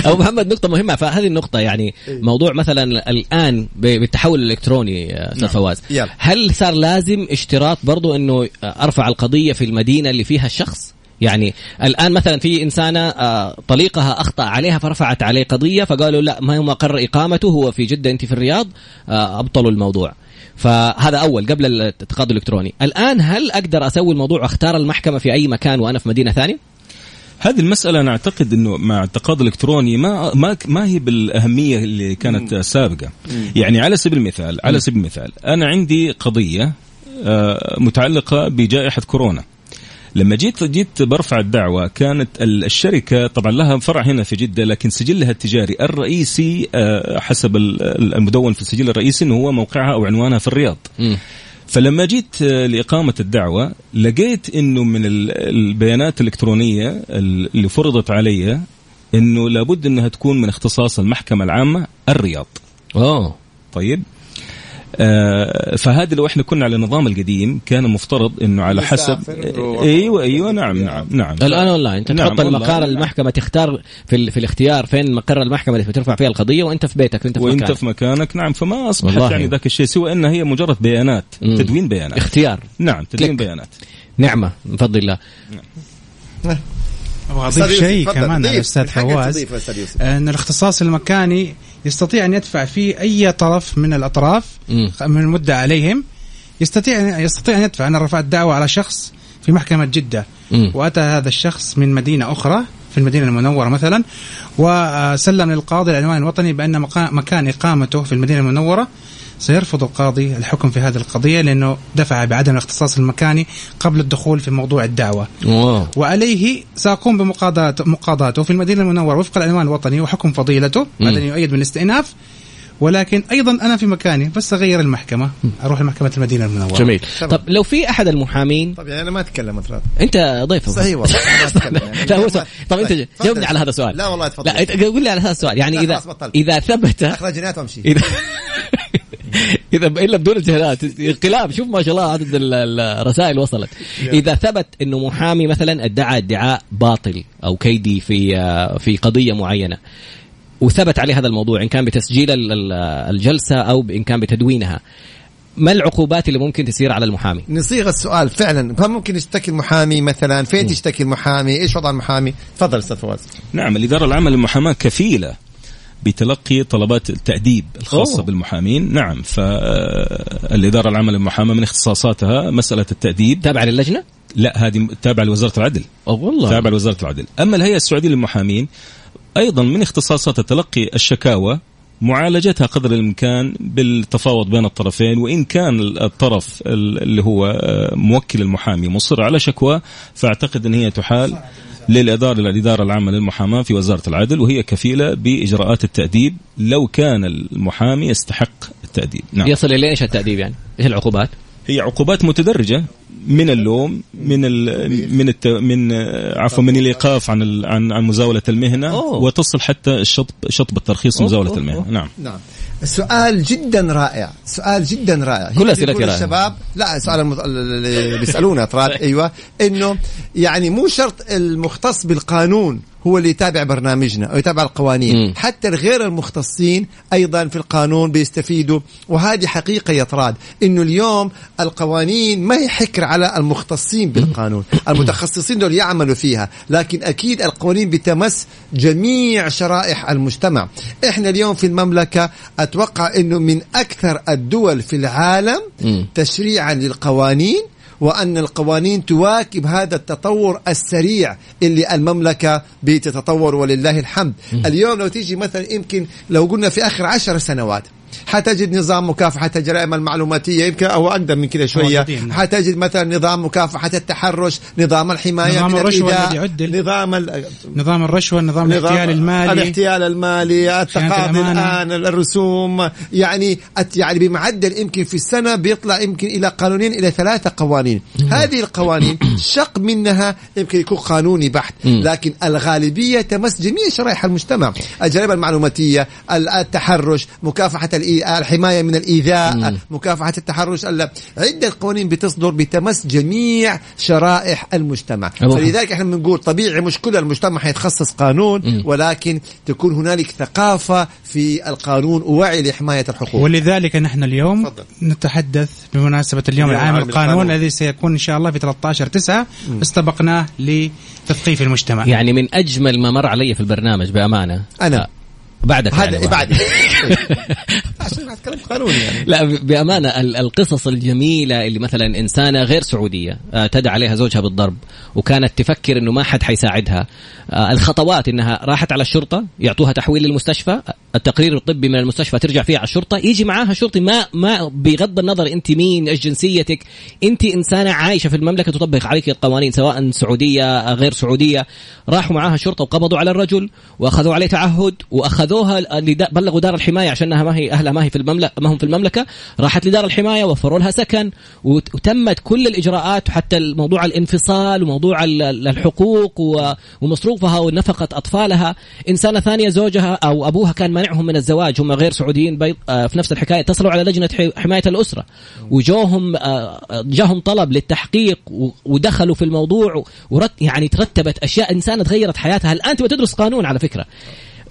[SPEAKER 1] أبو محمد نقطة مهمة. فهذه النقطة يعني موضوع مثلا الآن بالتحول الإلكتروني أستاذ
[SPEAKER 2] نعم.
[SPEAKER 1] فواز. هل صار لازم اشتراط برضو إنه أرفع القضية في المدينة اللي فيها الشخص؟ يعني الآن مثلا في إنسانة آه، طليقها أخطأ عليها فرفعت عليه قضية فقالوا لا ما هو مقر إقامته هو في جدة أنت في الرياض آه، أبطلوا الموضوع. فهذا أول قبل التقاضي الإلكتروني. الآن هل أقدر أسوي الموضوع واختار المحكمة في أي مكان وأنا في مدينة ثانية؟
[SPEAKER 4] هذه المسألة أنا أعتقد أنه مع التقاضي الإلكتروني ما ما ما هي بالأهمية اللي كانت سابقة. يعني على سبيل المثال على سبيل المثال أنا عندي قضية آه، متعلقة بجائحة كورونا. لما جيت جيت برفع الدعوة كانت ال- الشركة طبعا لها فرع هنا في جدة لكن سجلها التجاري الرئيسي آه، حسب ال- المدون في السجل الرئيسي إنه هو موقعها أو عنوانها في الرياض. فلما جيت آه، لإقامة الدعوة لقيت أنه من ال- البيانات الإلكترونية اللي فرضت علي أنه لابد أنها تكون من اختصاص المحكمة العامة الرياض.
[SPEAKER 1] اوه
[SPEAKER 4] طيب؟ فهذا لو إحنا كنا على النظام القديم كان مفترض إنه على حسب أيوه أيوه نعم نعم نعم
[SPEAKER 1] الآن اونلاين أنت
[SPEAKER 4] نعم،
[SPEAKER 1] تحط المقار
[SPEAKER 4] أونلاين.
[SPEAKER 1] المحكمة تختار في, ال- في الاختيار فين مقر المحكمة اللي بترفع فيها القضية وأنت في بيتك وأنت في
[SPEAKER 4] وأنت
[SPEAKER 1] مكانك.
[SPEAKER 4] في مكانك نعم فما
[SPEAKER 1] أصبحت.
[SPEAKER 4] يعني ذاك الشيء سوى إنها هي مجرد بيانات
[SPEAKER 1] مم.
[SPEAKER 4] تدوين بيانات
[SPEAKER 1] اختيار
[SPEAKER 4] نعم تدوين
[SPEAKER 1] click.
[SPEAKER 4] بيانات
[SPEAKER 1] نعمة من فضل الله
[SPEAKER 3] أبغى
[SPEAKER 2] أستاذ
[SPEAKER 3] اضيف شيء كمان. على
[SPEAKER 2] الأستاذ
[SPEAKER 3] فواز
[SPEAKER 2] أستاذ يوسف.
[SPEAKER 3] أن الاختصاص المكاني يستطيع أن يدفع فيه أي طرف من الأطراف
[SPEAKER 1] مم.
[SPEAKER 3] من المدعى عليهم يستطيع يستطيع أن يدفع أنا رفعت دعوة على شخص في محكمة جدة
[SPEAKER 1] مم.
[SPEAKER 3] وأتى هذا الشخص من مدينة أخرى في المدينة المنورة مثلا وسلم للقاضي العنوان الوطني بأن مقا- مكان إقامته في المدينة المنورة سيرفض القاضي الحكم في هذه القضية لأنه دفع بعدم الاختصاص المكاني قبل الدخول في موضوع الدعوة.
[SPEAKER 1] اوه
[SPEAKER 3] وعليه سأقوم بمقاضاة مقاضاته في المدينة المنورة وفق العنوان الوطني وحكم فضيلته هذا يؤيد من الاستئناف. ولكن أيضا أنا في مكاني بس أغير المحكمة أروح لمحكمة المدينة المنورة.
[SPEAKER 1] جميل.
[SPEAKER 2] تمام.
[SPEAKER 1] طب لو في أحد المحامين؟
[SPEAKER 2] طب يعني أنا ما أتكلم افراد
[SPEAKER 1] أنت ضيف
[SPEAKER 2] صحيح والله أنا ما أتكلم. يعني.
[SPEAKER 1] لا هو سؤال. طب
[SPEAKER 2] أنت
[SPEAKER 1] جاوبني. على هذا السؤال
[SPEAKER 2] لا والله تفضل.
[SPEAKER 1] لا قول لي على هذا السؤال يعني إذا
[SPEAKER 2] خلاص بطلت.
[SPEAKER 1] إذا ثبت
[SPEAKER 2] اخرج جنات وامشي
[SPEAKER 1] اذا اذا إلا بدون اجتهادات انقلاب شوف ما شاء الله عدد ال- ال- الرسائل وصلت. إذا ثبت إنه محامي مثلا ادعى ادعاء باطل أو كيدي في آه، في قضية معينة وثبت عليه هذا الموضوع إن كان بتسجيل ال- ال- الجلسة أو إن كان بتدوينها ما العقوبات اللي ممكن تصير على المحامي؟
[SPEAKER 2] نصيغ السؤال فعلا. هل ممكن يشتكي المحامي مثلا؟ فين تشتكي المحامي؟ إيش وضع المحامي؟ تفضل أستاذ فواز.
[SPEAKER 4] نعم الإدارة العامة للمحاماة كفيلة. بتلقي طلبات التأديب الخاصة
[SPEAKER 1] أوه.
[SPEAKER 4] بالمحامين. نعم فالإدارة العامة للمحاماة من اختصاصاتها مسألة التأديب.
[SPEAKER 1] تابع للجنة؟
[SPEAKER 4] لا هذه تابعة لوزارة العدل.
[SPEAKER 1] أو والله.
[SPEAKER 4] تابعة لوزارة العدل. أما الهيئة السعودية للمحامين أيضا من اختصاصاتها تلقي الشكاوى معالجتها قدر الإمكان بالتفاوض بين الطرفين وإن كان الطرف اللي هو آه، موكل المحامي مصر على شكوى فأعتقد إن هي تحال. للإدارة الاداره العامة للمحاماة في وزارة العدل وهي كفيلة بإجراءات التأديب لو كان المحامي يستحق التأديب نعم
[SPEAKER 1] يصل إلى إيش التأديب يعني؟ إيش العقوبات؟
[SPEAKER 4] هي عقوبات متدرجة من اللوم من ال من الت من عفوا من الإيقاف عن ال عن عن مزاولة المهنة
[SPEAKER 1] أوه.
[SPEAKER 4] وتصل حتى الشطب شطب الترخيص
[SPEAKER 1] أوه،
[SPEAKER 4] مزاوله
[SPEAKER 1] أوه،
[SPEAKER 4] المهنة.
[SPEAKER 1] أوه.
[SPEAKER 4] نعم.
[SPEAKER 2] نعم. السؤال جدا رائع. سؤال جدا رائع.
[SPEAKER 1] كل أسئلتي
[SPEAKER 2] بيقول
[SPEAKER 1] رائعة.
[SPEAKER 2] الشباب لا سؤال المض... اللي بيسألونا أفراد. أيوه. إنه يعني مو شرط المختص بالقانون هو اللي يتابع برنامجنا أو يتابع القوانين.
[SPEAKER 1] مم.
[SPEAKER 2] حتى الغير المختصين أيضا في القانون بيستفيدوا. وهذه حقيقة يا طراد إنه اليوم القوانين ما هي حكر على المختصين بالقانون. المتخصصين دول يعملوا فيها. لكن أكيد القوانين بتمس جميع شرائح المجتمع. إحنا اليوم في المملكة أتوقع إنه من أكثر الدول في العالم. تشريعا للقوانين وأن القوانين تواكب هذا التطور السريع اللي المملكة بتتطور ولله الحمد. اليوم لو تيجي مثلا يمكن لو قلنا في آخر عشر سنوات حتجد نظام مكافحة الجرائم المعلوماتية يمكن أو أقدم من كذا شوية.
[SPEAKER 3] موجودين.
[SPEAKER 2] حتجد مثلا نظام مكافحة التحرش نظام الحماية
[SPEAKER 3] نظام
[SPEAKER 2] من
[SPEAKER 3] الرشوة الذي عدل.
[SPEAKER 2] نظام ال-
[SPEAKER 3] نظام الرشوة نظام الاحتيال المالي.
[SPEAKER 2] الاحتيال المالي التقاضي. الآن الرسوم. يعني يعني بمعدل يمكن في السنة بيطلع يمكن إلى قانونين إلى ثلاثة قوانين. هذه القوانين شق منها يمكن يكون قانوني بحت. لكن الغالبية تمس جميع شرائح المجتمع. الجرائم المعلوماتية ال- التحرش مكافحة الإي- الحماية من الإيذاء مكافحة التحرش ال- عدة قوانين بتصدر بتمس جميع شرائح المجتمع. فلذلك إحنا بنقول طبيعي مش كل المجتمع حيتخصص قانون ولكن تكون هنالك ثقافة في القانون ووعي لحماية الحقوق.
[SPEAKER 3] ولذلك نحن اليوم
[SPEAKER 2] تفضل.
[SPEAKER 3] نتحدث بمناسبة اليوم العام للقانون. الذي سيكون إن شاء الله في 13 9 استبقناه لتثقيف المجتمع.
[SPEAKER 1] يعني من أجمل ما مر علي في البرنامج بأمانة.
[SPEAKER 2] أنا.
[SPEAKER 1] آه، بعدك
[SPEAKER 2] هذا
[SPEAKER 1] يعني
[SPEAKER 2] بعد. عشان أتكلم قانون يعني.
[SPEAKER 1] لا بأمانة ال- القصص الجميلة اللي مثلا إنسانة غير سعودية آه، تدعى عليها زوجها بالضرب وكانت تفكر إنه ما حد حيساعدها آه، الخطوات إنها راحت على الشرطة يعطوها تحويل للمستشفى التقرير الطبي من المستشفى ترجع فيه على الشرطة يجي معاها شرطي ما ما بغض النظر أنت مين إيش جنسيتك أنت إنسانة عايشة في المملكة تطبق عليك القوانين سواء سعودية آه، غير سعودية. راحوا معاها الشرطة وقبضوا على الرجل وأخذوا عليه تعهد واخذوها لدا- بلغوا دار الحماية عشانها ما هي أهلها ما هي في المملكه ما هم في المملكة راحت لدار الحماية وفروا لها سكن وت- وتمت كل الإجراءات وحتى موضوع الانفصال وموضوع ال- ال- الحقوق ومصروفها ونفقه أطفالها. إنسانة ثانية زوجها أو أبوها كان مانعهم من الزواج هم غير سعوديين بيض آه، في نفس الحكاية اتصلوا على لجنة حماية الأسرة. وجوهم آه، جاهم طلب للتحقيق ودخلوا في الموضوع ورت يعني ترتبت أشياء انسانه تغيرت حياتها. الآن تبغى تدرس قانون على فكرة.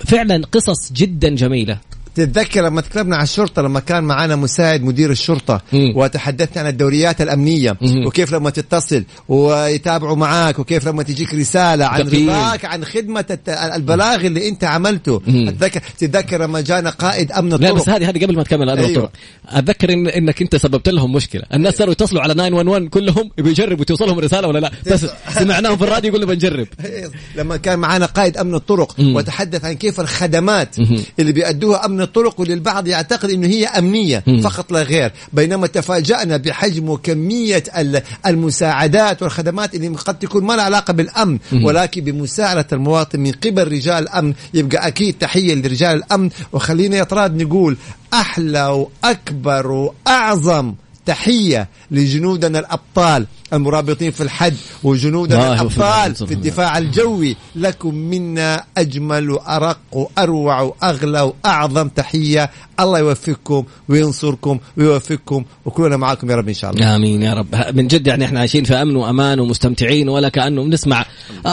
[SPEAKER 1] فعلا قصص جدا جميلة.
[SPEAKER 2] تتذكر لما تكلمنا عن الشرطة لما كان معنا مساعد مدير الشرطة
[SPEAKER 1] مم.
[SPEAKER 2] وتحدثنا عن الدوريات الأمنية
[SPEAKER 1] مم.
[SPEAKER 2] وكيف لما تتصل ويتابعوا معاك وكيف لما تجيك رسالة عن. رضاك عن خدمة البلاغ اللي أنت عملته
[SPEAKER 1] مم.
[SPEAKER 2] تتذكر تتذكر لما جانا قائد أمن
[SPEAKER 1] لا
[SPEAKER 2] الطرق
[SPEAKER 1] بس هذه هذه قبل ما تكمل هذه
[SPEAKER 2] أيوة.
[SPEAKER 1] الطرق أتذكر إن إنك أنت سببت لهم مشكلة الناس صاروا يتصلوا على 911 كلهم يبغوا يجربوا توصلهم رسالة ولا لا بس سمعناهم في الراديو يقولوا بنجرب
[SPEAKER 2] لما كان معنا قائد أمن الطرق
[SPEAKER 1] مم.
[SPEAKER 2] وتحدث عن كيف الخدمات
[SPEAKER 1] مم.
[SPEAKER 2] اللي بيأدوها أمن الطرق واللي البعض يعتقد إنه هي أمنية
[SPEAKER 1] مم.
[SPEAKER 2] فقط لا غير. بينما تفاجأنا بحجم وكميه ال- المساعدات والخدمات اللي قد تكون ما لها علاقة بالأمن ولكن بمساعدة المواطن من قبل رجال الأمن يبقى أكيد تحية لرجال الأمن. وخلينا يا طراد نقول أحلى وأكبر وأعظم تحية لجنودنا الأبطال. المرابطين في الحد وجنودنا
[SPEAKER 1] يوفقهم.
[SPEAKER 2] الابطال في الدفاع الجوي. لكم منا أجمل وأرق وأروع وأغلى وأعظم تحية. الله يوفقكم وينصركم ويوفقكم وكلنا معاكم يا رب إن شاء الله.
[SPEAKER 1] آمين يا رب. من جد يعني إحنا عايشين في أمن وأمان ومستمتعين ولا كانه بنسمع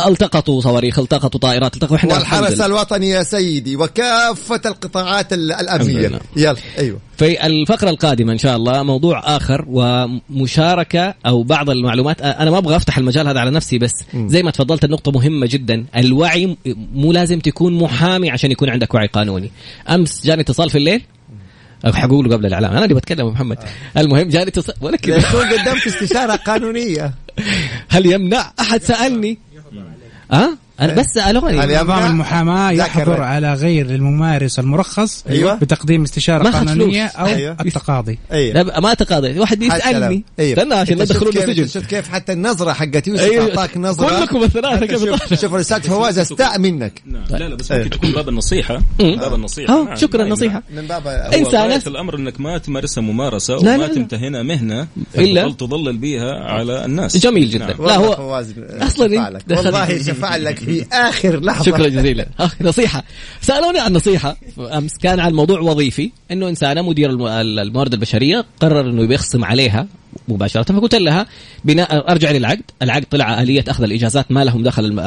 [SPEAKER 1] التقطوا صواريخ التقطوا طائرات التقطوا إحنا
[SPEAKER 2] والحرس. الوطني يا سيدي وكافة القطاعات
[SPEAKER 1] الأمنية.
[SPEAKER 2] يلا أيوه.
[SPEAKER 1] في الفقرة القادمة إن شاء الله موضوع آخر ومشاركة أو بعض المعلومات أنا ما أبغى أفتح المجال هذا على نفسي بس زي ما تفضلت النقطة مهمة جدا. الوعي مو لازم تكون محامي عشان يكون عندك وعي قانوني. أمس جاني اتصال في الليل. أو حقوله قبل الإعلام أنا اللي بتكلم محمد. المهم جاني اتصال. ولا كذا
[SPEAKER 2] يكون قدمت استشارة قانونية.
[SPEAKER 1] هل يمنع؟ أحد سألني. أه؟ أنا بس؟
[SPEAKER 3] نظام المحاماة
[SPEAKER 2] ذاك
[SPEAKER 3] يحظر. على غير الممارس المرخص
[SPEAKER 2] أيوة.
[SPEAKER 3] بتقديم
[SPEAKER 1] ما
[SPEAKER 3] قانونية
[SPEAKER 1] فلوس.
[SPEAKER 3] أو
[SPEAKER 2] أيوة.
[SPEAKER 3] التقاضي
[SPEAKER 2] أيوه
[SPEAKER 1] لا ما تقاضي واحد بيسألني استنى عشان لا يدخلوني
[SPEAKER 2] كيف-
[SPEAKER 1] السجن
[SPEAKER 2] شفت كيف حتى النظرة حقت يوسف
[SPEAKER 1] أيوة.
[SPEAKER 2] أعطاك نظرة
[SPEAKER 1] كلكم الثلاثة
[SPEAKER 2] حتى
[SPEAKER 1] كيف
[SPEAKER 2] شوف, شوف رسالة فواز أستاء منك
[SPEAKER 4] نعم. لا لا بس ممكن تكون باب
[SPEAKER 1] النصيحة.
[SPEAKER 4] باب
[SPEAKER 1] النصيحة
[SPEAKER 4] نعم.
[SPEAKER 1] شكرا
[SPEAKER 4] نعم.
[SPEAKER 1] نصيحة
[SPEAKER 2] من باب
[SPEAKER 1] ناس-
[SPEAKER 4] الأمر إنك ما تمارسها
[SPEAKER 1] ممارسة
[SPEAKER 4] وما. تمتهنها مهنة
[SPEAKER 1] إلا.
[SPEAKER 4] تظل تضلل بها على الناس
[SPEAKER 1] جميل جدا.
[SPEAKER 4] نعم.
[SPEAKER 1] لا،
[SPEAKER 2] والله
[SPEAKER 1] هو-. دخل-
[SPEAKER 2] والله شفع لك في آخر لحظة.
[SPEAKER 1] شكرا جزيلا. نصيحة. سألوني عن نصيحة. أمس كان عن موضوع وظيفي إنه إنسانة مدير الم- الموارد البشرية قرر إنه بيخصم عليها مباشرة. فقلت لها بناء أرجع للعقد. العقد طلع آلية أخذ الإجازات ما لهم دخل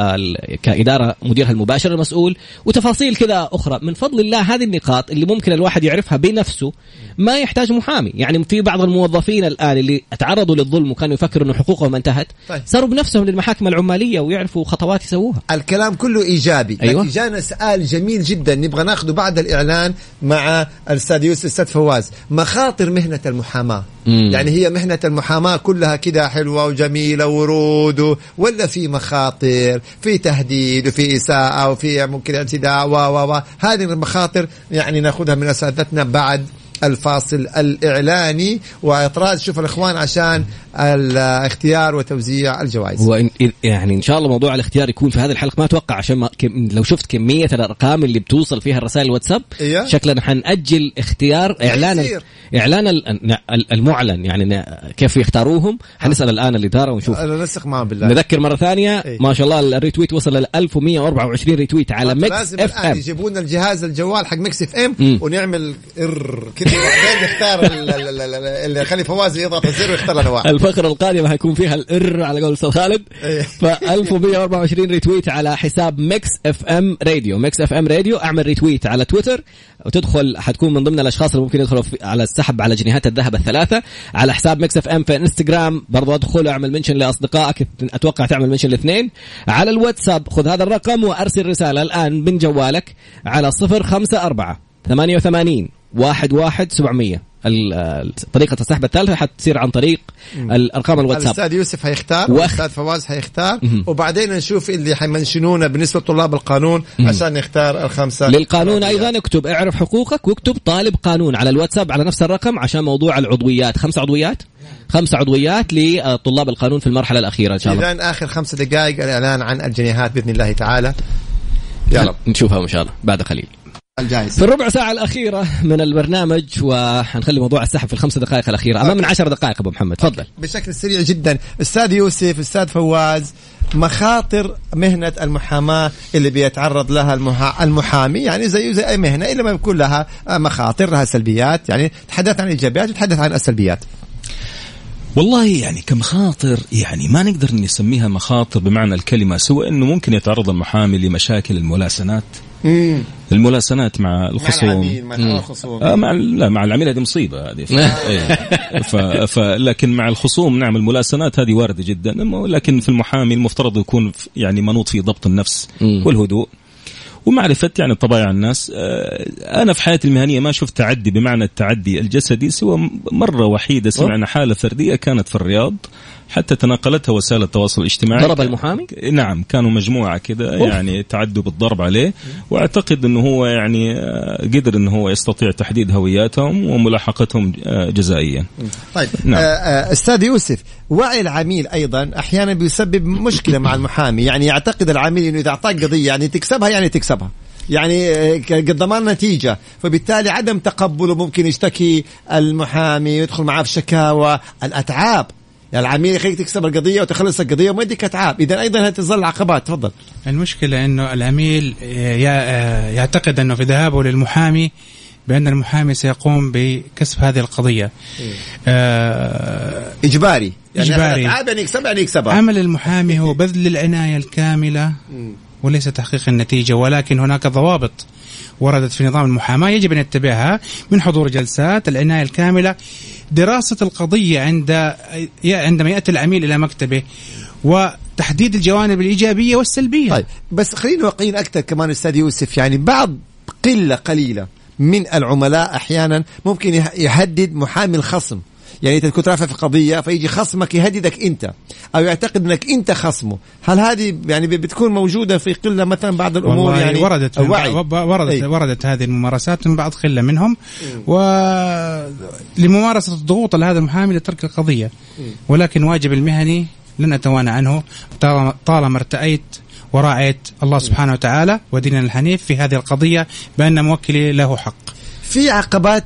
[SPEAKER 1] كإدارة مديرها المباشر المسؤول. وتفاصيل كذا أخرى. من فضل الله هذه النقاط اللي ممكن الواحد يعرفها بنفسه ما يحتاج محامي. يعني في بعض الموظفين الآن اللي تعرضوا للظلم وكانوا يفكروا إنه حقوقهم انتهت
[SPEAKER 2] طيب.
[SPEAKER 1] صاروا بنفسهم للمحاكم العمالية ويعرفوا خطوات يسووها.
[SPEAKER 2] الكلام كله إيجابي.
[SPEAKER 1] أيوة.
[SPEAKER 2] لكن جانا سؤال جميل جدا. نبغى ناخذه بعد الإعلان مع الأستاذ يوسف الاستاذ فواز. مخاطر مهنة المحاماة.
[SPEAKER 1] مم.
[SPEAKER 2] يعني هي مهنه المحاماة كلها كده حلوة وجميلة ورود ولا في مخاطر في تهديد وفي إساءة وفي ممكن اعتداء و و و هذه المخاطر يعني ناخذها من أساتذتنا بعد الفاصل الإعلاني واطراد شوف الإخوان عشان الاختيار وتوزيع الجوائز.
[SPEAKER 1] هو إن- يعني إن شاء الله موضوع الاختيار يكون في هذه الحلقة. ما أتوقع عشان ما كم لو شفت كمية الأرقام اللي بتوصل فيها الرسائل الواتساب
[SPEAKER 2] إيه.
[SPEAKER 1] شكلنا حنأجل اختيار إعلان
[SPEAKER 2] يصير.
[SPEAKER 1] إعلان ال- ال- المعلن. يعني كيف يختاروهم؟ حنسأل الآن الإدارة ونشوف.
[SPEAKER 2] أنا نسق معهم بالله.
[SPEAKER 1] نذكر مرة ثانية
[SPEAKER 2] إيه.
[SPEAKER 1] ما شاء الله ال retweet وصل ل 1124 retweet على Mix
[SPEAKER 2] لازم
[SPEAKER 1] FM.
[SPEAKER 2] يجيبوا لنا الجهاز الجوال حق Mix
[SPEAKER 1] FM.
[SPEAKER 2] ونعمل إرعة كذا بعدين نختار ال- ال- ال- ال- اللي يخلي فواز يضغط الزر ويختار لنا واحد.
[SPEAKER 1] الفقرة القادمة حيكون فيها الإرعة على قول أستاذ خالد.
[SPEAKER 2] إيه.
[SPEAKER 1] ف 1124 retweet على حساب Mix FM راديو Mix FM راديو أعمل retweet على تويتر وتدخل حتكون من ضمن الأشخاص اللي ممكن يدخلوا على السحب على جنيهات الذهب الثلاثة. على حساب Mix FM في انستغرام برضو أدخل أعمل mention لأصدقائك أتوقع تعمل mention الاثنين على الواتساب خذ هذا الرقم وأرسل رسالة الآن من جوالك على 054 88 11 700 ال- طريقة السحب الثالثة حتصير عن طريق الأرقام الواتساب.
[SPEAKER 2] الأستاذ يوسف حيختار والاستاذ فواز حيختار. وبعدين نشوف اللي حيمنشنونا بالنسبة لطلاب القانون عشان نختار الخمسة.
[SPEAKER 1] للقانون أيضا اكتب اعرف حقوقك واكتب طالب قانون على الواتساب على نفس الرقم عشان موضوع العضويات. خمس عضويات؟ خمس عضويات لطلاب القانون في المرحلة الأخيرة إن شاء الله.
[SPEAKER 2] اذا آخر خمسة دقائق الإعلان عن الجنيهات بإذن الله تعالى. رب
[SPEAKER 1] نشوفها إن شاء الله بعد قليل.
[SPEAKER 2] الجائزة.
[SPEAKER 1] في الربع ساعة الأخيرة من البرنامج وحنخلي موضوع السحب في الخمس دقائق الأخيرة. أمام من عشر دقائق أبو محمد تفضل.
[SPEAKER 2] بشكل سريع جدا أستاذ يوسف أستاذ فواز مخاطر مهنة المحاماة اللي بيتعرض لها المحا... المحامي يعني زي زي أي مهنة إلا ما بيكون لها مخاطر لها سلبيات يعني تحدث عن الإيجابيات وتحدث عن السلبيات.
[SPEAKER 4] والله يعني كمخاطر يعني ما نقدر نسميها مخاطر بمعنى الكلمة سوى أنه ممكن يتعرض المحامي لمشاكل الملاسنات الملاسنات مع الخصوم.
[SPEAKER 2] العميل مع الخصوم.
[SPEAKER 4] آه مع لا مع العميل هذه مصيبة هذه. ف... إيه. ف... ف... لكن مع الخصوم نعم الملاسنات هذه واردة جدا. لكن في المحامي المفترض يكون يعني منوط في ضبط النفس
[SPEAKER 1] مم.
[SPEAKER 4] والهدوء ومعرفة يعني طبائع الناس. آه، أنا في حياتي المهنية ما شفت تعدي بمعنى التعدي الجسدي سوى مرة وحيدة سمعنا حالة فردية كانت في الرياض. حتى تناقلتها وسائل التواصل الاجتماعي.
[SPEAKER 1] ضرب المحامي؟
[SPEAKER 4] نعم كانوا مجموعة كذا يعني تعدوا بالضرب عليه. وأعتقد إنه هو يعني آه، قدر إنه هو يستطيع تحديد هوياتهم وملاحقتهم آه، جزائيا.
[SPEAKER 2] طيب
[SPEAKER 4] نعم.
[SPEAKER 2] آه، أستاذ يوسف وعي العميل أيضا أحيانا بيسبب مشكلة مع المحامي. يعني يعتقد العميل إنه إذا اعطاك قضية يعني تكسبها يعني تكسبها. يعني ضمان نتيجة. فبالتالي عدم تقبله ممكن يشتكي المحامي يدخل معاه في شكاوى. الأتعاب يعني العميل يخليك تكسب القضية وتخلص القضية وما يديك أتعاب. إذا أيضا هتظل عقبات تفضل.
[SPEAKER 3] المشكلة إنه العميل آه، يعتقد إنه في ذهابه للمحامي بأن المحامي سيقوم بكسب هذه القضية. آه،
[SPEAKER 2] إجباري. يعني. أتعاب يعني يكسب يعني يكسبها.
[SPEAKER 3] عمل المحامي هو بذل العناية الكاملة وليس تحقيق النتيجة ولكن هناك ضوابط وردت في نظام المحاماة. يجب أن يتبعها من حضور جلسات العناية الكاملة دراسة القضية عند عندما يأتي العميل إلى مكتبه وتحديد الجوانب الإيجابية والسلبية.
[SPEAKER 2] طيب بس خلينا واقعيين أكثر كمان أستاذ يوسف. يعني بعض قلة قليلة من العملاء أحيانا ممكن يه- يهدد محامي الخصم. يعني انت كنت رافع في قضيه فيجي خصمك يهددك أنت أو يعتقد إنك أنت خصمه. هل هذه يعني بتكون موجودة في قلة مثلا بعض
[SPEAKER 3] الأمور
[SPEAKER 2] يعني
[SPEAKER 3] وردت
[SPEAKER 2] الوعي؟
[SPEAKER 3] وردت
[SPEAKER 2] أي.
[SPEAKER 3] وردت هذه الممارسات من بعض قلة منهم ولممارسه الضغوط على هذا المحامي لترك القضية. ولكن واجب المهني لن أتوانى عنه. طالما- ارتأيت وراعيت الله سبحانه وتعالى وديننا الحنيف في هذه القضية بأن موكلي له حق.
[SPEAKER 2] في عقبات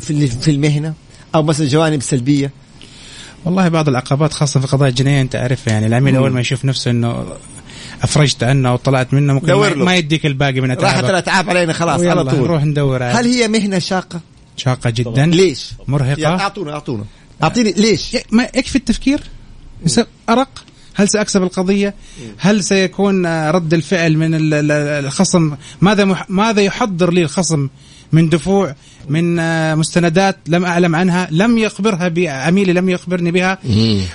[SPEAKER 2] في المهنة؟ أو مثلا جوانب سلبية؟
[SPEAKER 3] والله بعض العقبات خاصة في قضايا الجناية أنت عارفها يعني العميل أول ما يشوف نفسه إنه أفرجت عنه أو طلعت منه ممكن
[SPEAKER 2] دور
[SPEAKER 3] ما,
[SPEAKER 2] له.
[SPEAKER 3] ما يديك الباقي من
[SPEAKER 2] راحت
[SPEAKER 3] اتعابك
[SPEAKER 2] الاتعاب علينا خلاص على طول.
[SPEAKER 3] نروح ندور على-
[SPEAKER 2] هل هي مهنة شاقة؟
[SPEAKER 3] شاقة جدا.
[SPEAKER 2] ليش؟ مرهقة. أعطونا أعطونا. أعطيني ليش؟
[SPEAKER 3] ما يكفي التفكير؟ يس- أرق؟ هل سأكسب القضية؟ هل سيكون آه، رد الفعل من ال- ال- الخصم؟ ماذا مح- ماذا يحضر لي الخصم من دفوع؟ من آه، مستندات لم أعلم عنها لم يخبرها بي- عميلي لم يخبرني بها.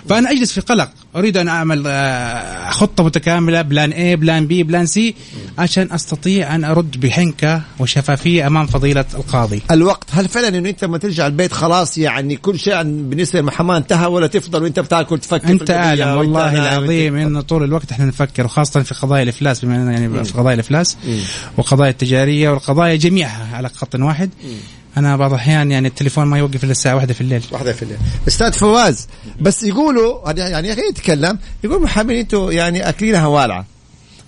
[SPEAKER 3] فأنا أجلس في قلق. أريد أن أعمل آه، خطة متكاملة plan A plan B plan C عشان أستطيع أن أرد بحنكة وشفافية أمام فضيلة القاضي.
[SPEAKER 2] الوقت هل فعلا إنه أنت لما ترجع البيت خلاص؟ يعني كل شيء بالنسبة للمحاماه انتهى ولا تفضل وأنت بتاكل تفكر
[SPEAKER 3] أنت
[SPEAKER 2] أعلم
[SPEAKER 3] والله العظيم انه طول الوقت إحنا نفكر وخاصة في قضايا الإفلاس بما إننا يعني في قضايا الإفلاس وقضايا التجارية والقضايا جميعها على خط واحد. أنا بعض الأحيان يعني التليفون ما يوقف إلا الساعة واحدة في الليل.
[SPEAKER 2] واحدة في الليل. أستاذ فواز بس يقولوا يعني خلينا نتكلم يقول محامين أنتم يعني اكلينها والعه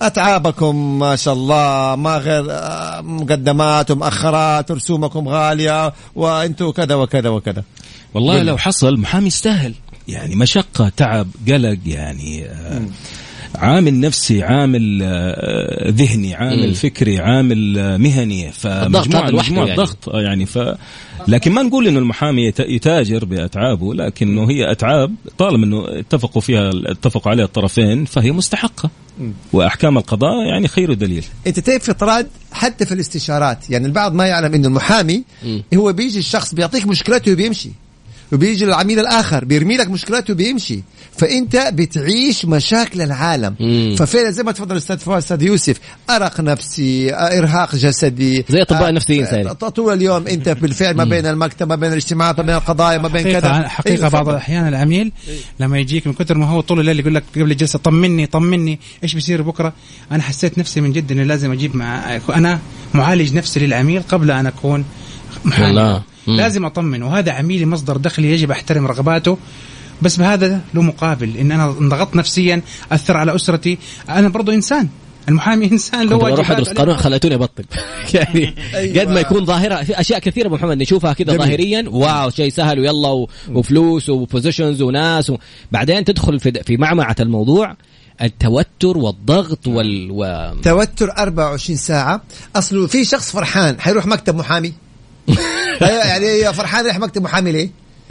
[SPEAKER 2] أتعابكم ما شاء الله ما غير آه، مقدمات ومؤخرات رسومكم غالية وأنتم كذا وكذا وكذا.
[SPEAKER 4] والله. لو حصل محامي يستاهل. يعني مشقة تعب قلق يعني آه، عامل نفسي عامل آه، ذهني عامل
[SPEAKER 1] مم.
[SPEAKER 4] فكري عامل آه، مهني
[SPEAKER 1] الضغط
[SPEAKER 4] فمجموعة مجموعة
[SPEAKER 1] يعني.
[SPEAKER 4] ضغط آه، يعني ف لكن ما نقول إنه المحامي يت- يتاجر بأتعابه لكنه هي أتعاب طالما إنه اتفقوا فيها اتفقوا عليها الطرفين فهي مستحقة وأحكام القضاء يعني خير دليل
[SPEAKER 2] أنت تعرف في طراد حتى في الاستشارات يعني البعض ما يعلم إنه المحامي
[SPEAKER 1] مم.
[SPEAKER 2] هو بيجي الشخص بيعطيك مشكلته وبيمشي وبيجي العميل الآخر بيرمي لك مشكلته وبيمشي فأنت بتعيش مشاكل العالم
[SPEAKER 1] مم.
[SPEAKER 2] ففعلا زي ما تفضل أستاذ فواز أستاذ يوسف أرق نفسي إرهاق جسدي
[SPEAKER 1] زي أطباء
[SPEAKER 2] آه،
[SPEAKER 1] النفسيين ساري.
[SPEAKER 2] آه، طول اليوم أنت بالفعل ما بين المكتب ما بين الاجتماعات ما بين القضايا ما بين كذا
[SPEAKER 3] حقيقة, حقيقة
[SPEAKER 2] أيوة،
[SPEAKER 3] بعض
[SPEAKER 2] تفضل.
[SPEAKER 3] الأحيان العميل لما يجيك من كثر ما هو طول الليل يقول لك قبل الجلسة طمني طمني إيش بيصير بكرة أنا حسيت نفسي من جد إنه لازم أجيب مع أنا معالج نفسي للعميل قبل أن أكون محامي. لازم أطمن وهذا عميلي مصدر دخلي يجب أحترم رغباته بس بهذا له مقابل إن أنا انضغطت نفسيا أثر على أسرتي أنا برضو إنسان المحامي إنسان له
[SPEAKER 1] بروح
[SPEAKER 3] واجبات
[SPEAKER 1] ادرس. قانون خلتوني أبطل يعني
[SPEAKER 2] أيوة.
[SPEAKER 1] قد ما يكون ظاهرة في أشياء كثيرة أبو محمد نشوفها كذا. ظاهريا wow شيء سهل ويلا و- وفلوس و positions وناس و... بعدين تدخل في في معمعة الموضوع التوتر والضغط وال و...
[SPEAKER 2] توتر 24 ساعة أصله في شخص فرحان حيروح مكتب محامي يعني فرحان يروح مكتب محامي ليه؟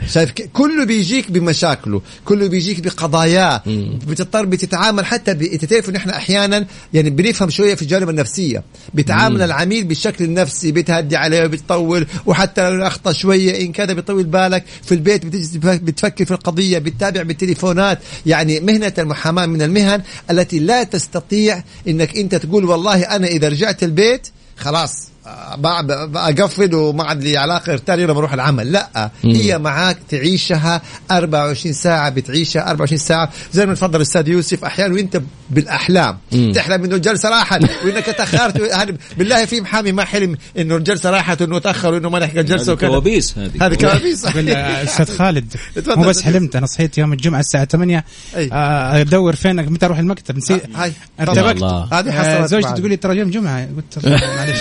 [SPEAKER 2] شايف كله بيجيك بمشاكله كله بيجيك بقضاياه.
[SPEAKER 1] مم.
[SPEAKER 2] بتضطر بتتعامل حتى ب... انت تعرف إن إحنا أحيانا يعني بنفهم شوية في الجانب النفسية. بتعامل العميل بالشكل النفسي بتهدي عليه وبتطول وحتى لو أخطأ شوية إن كذا بيطول بالك في البيت بتجلس بتفكر في القضية بتتابع بالتليفونات. يعني مهنة المحاماة من المهن التي لا تستطيع إنك أنت تقول والله أنا إذا رجعت البيت خلاص. أقفل وما عاد لي علاقة تاني لما أروح العمل. لا
[SPEAKER 1] مم.
[SPEAKER 2] هي معاك تعيشها 24 ساعة بتعيشها 24 ساعة. زي ما تفضل الاستاذ يوسف أحيانا وأنت بالأحلام.
[SPEAKER 1] مم.
[SPEAKER 2] تحلم إنه الجلسه راحت وإنك تأخرت. بالله في محامي ما حلم إنه الجلسه راحت وانه تأخر وإنه ما لحق الجلسه
[SPEAKER 4] هذه
[SPEAKER 2] وكذا.
[SPEAKER 4] كوابيس هذه.
[SPEAKER 2] هذه كوابيس.
[SPEAKER 3] أستاذ خالد مو بس حلمت أنا صحيت يوم الجمعة الساعة 8
[SPEAKER 2] أي.
[SPEAKER 3] آه، أدور فين متى أروح المكتب؟ نسيت.
[SPEAKER 2] هاي.
[SPEAKER 3] ارتبكت.
[SPEAKER 2] هذه
[SPEAKER 3] آه،
[SPEAKER 2] حصلت
[SPEAKER 3] زوجتي
[SPEAKER 2] معي.
[SPEAKER 3] تقول لي ترى يوم جمعة. قلت معلش.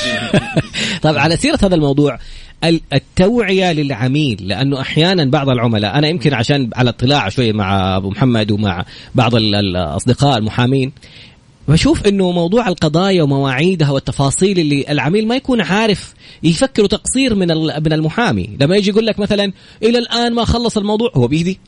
[SPEAKER 1] طيب على سيرة هذا الموضوع ال- التوعية للعميل لأنه أحيانا بعض العملاء أنا يمكن عشان على اطلاع شوية مع أبو محمد ومع بعض ال- الأصدقاء المحامين بشوف إنه موضوع القضايا ومواعيدها والتفاصيل اللي العميل ما يكون عارف يفكر تقصير من من المحامي. لما يجي يقول لك مثلا إلى الآن ما خلص الموضوع هو بيدي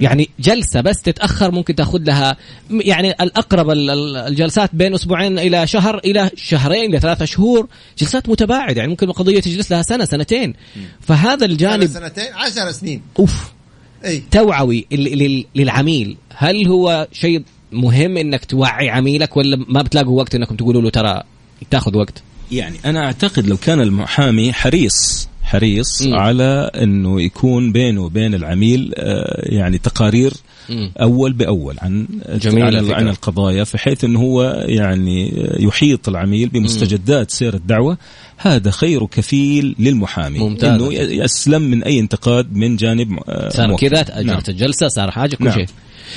[SPEAKER 1] يعني جلسة بس تتأخر ممكن تأخذ لها يعني الأقرب ال- ال- الجلسات بين أسبوعين إلى شهر إلى شهرين إلى ثلاثة شهور. جلسات متباعدة يعني ممكن القضية تجلس لها سنة سنتين. فهذا الجانب
[SPEAKER 2] سنتين 10 سنين.
[SPEAKER 1] أوف.
[SPEAKER 2] أي.
[SPEAKER 1] توعوي ال- لل- للعميل. هل هو شيء مهم إنك توعي عميلك ولا ما بتلاقوا وقت إنكم تقولوا له ترى تاخذ وقت؟
[SPEAKER 4] يعني أنا أعتقد لو كان المحامي حريص حريص
[SPEAKER 1] مم.
[SPEAKER 4] على إنه يكون بينه وبين العميل آه، يعني تقارير
[SPEAKER 1] مم.
[SPEAKER 4] أول بأول عن
[SPEAKER 1] جميلة
[SPEAKER 4] عن,
[SPEAKER 1] الفكرة.
[SPEAKER 4] عن القضايا بحيث إنه هو يعني يحيط العميل بمستجدات سير الدعوة هذا خير كفيل للمحامي
[SPEAKER 1] ممتاز.
[SPEAKER 4] إنه يسلم من أي انتقاد من جانب آه،
[SPEAKER 1] صار
[SPEAKER 4] موكل.
[SPEAKER 1] كذا
[SPEAKER 4] نعم.
[SPEAKER 1] اجرت الجلسة صار حاجة كل
[SPEAKER 4] نعم.
[SPEAKER 1] شيء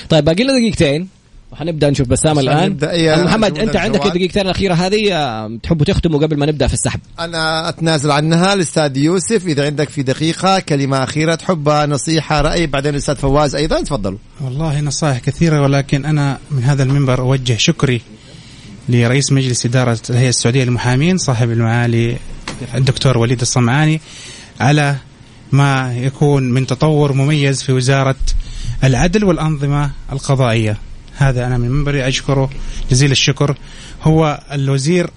[SPEAKER 1] طيب باقي لنا دقيقتين وحنبدأ نشوف بسام الآن. محمد أنت عندك. الدقيقتين الأخيرة هذه تحبوا تختموا قبل ما نبدأ في السحب.
[SPEAKER 2] أنا أتنازل عنها الاستاذ يوسف. إذا عندك في دقيقة كلمة أخيرة تحب نصيحة رأي بعدين الاستاذ فواز أيضا تفضلوا
[SPEAKER 3] والله نصائح كثيرة ولكن أنا من هذا المنبر أوجه شكري لرئيس مجلس إدارة الهيئة السعودية للمحامين صاحب المعالي الدكتور وليد الصمعاني على ما يكون من تطور مميز في وزارة العدل والأنظمة القضائية. هذا أنا من منبري أشكره جزيل الشكر. هو الوزير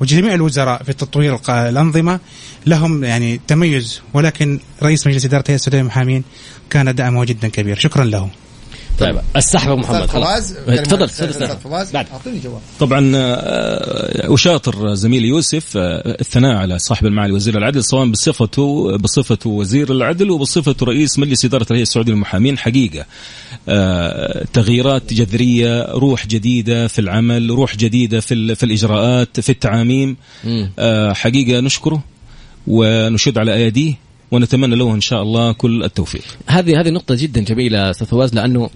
[SPEAKER 3] وجميع الوزراء في تطوير الأنظمة لهم يعني تميز ولكن رئيس مجلس إدارة الهيئة السعودية للمحامين كان دعمه جدا كبير. شكرا له
[SPEAKER 1] طيب السحب أبو محمد
[SPEAKER 2] فواز
[SPEAKER 1] خلاص. تفضل تفضل.
[SPEAKER 2] فواز.
[SPEAKER 1] بعد.
[SPEAKER 2] اعطوني جواب.
[SPEAKER 4] طبعا آه، أشاطر زميلي يوسف آه، الثناء على صاحب المعالي وزير العدل سواء بصفته بصفته وزير العدل وبصفته رئيس مجلس إدارة الهيئة السعودية للمحامين. حقيقة آه، تغييرات جذرية روح جديدة في العمل روح جديدة في ال- في الإجراءات في التعاميم. حقيقة نشكره ونشد على أيديه. ونتمنى له إن شاء الله كل التوفيق.
[SPEAKER 1] هذه هذه نقطة جدا جميلة أستاذ فواز لأنه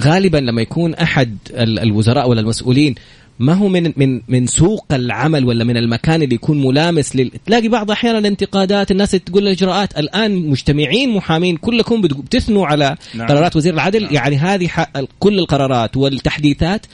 [SPEAKER 1] غالبا لما يكون أحد ال- الوزراء ولا المسؤولين ما هو من من من سوق العمل ولا من المكان اللي يكون ملامس لل... تلاقي بعض أحيانا الانتقادات الناس تقول الإجراءات الآن مجتمعين محامين كلكم بتثنوا على
[SPEAKER 4] نعم.
[SPEAKER 1] قرارات وزير العدل
[SPEAKER 4] نعم.
[SPEAKER 1] يعني هذه ح... كل القرارات والتحديثات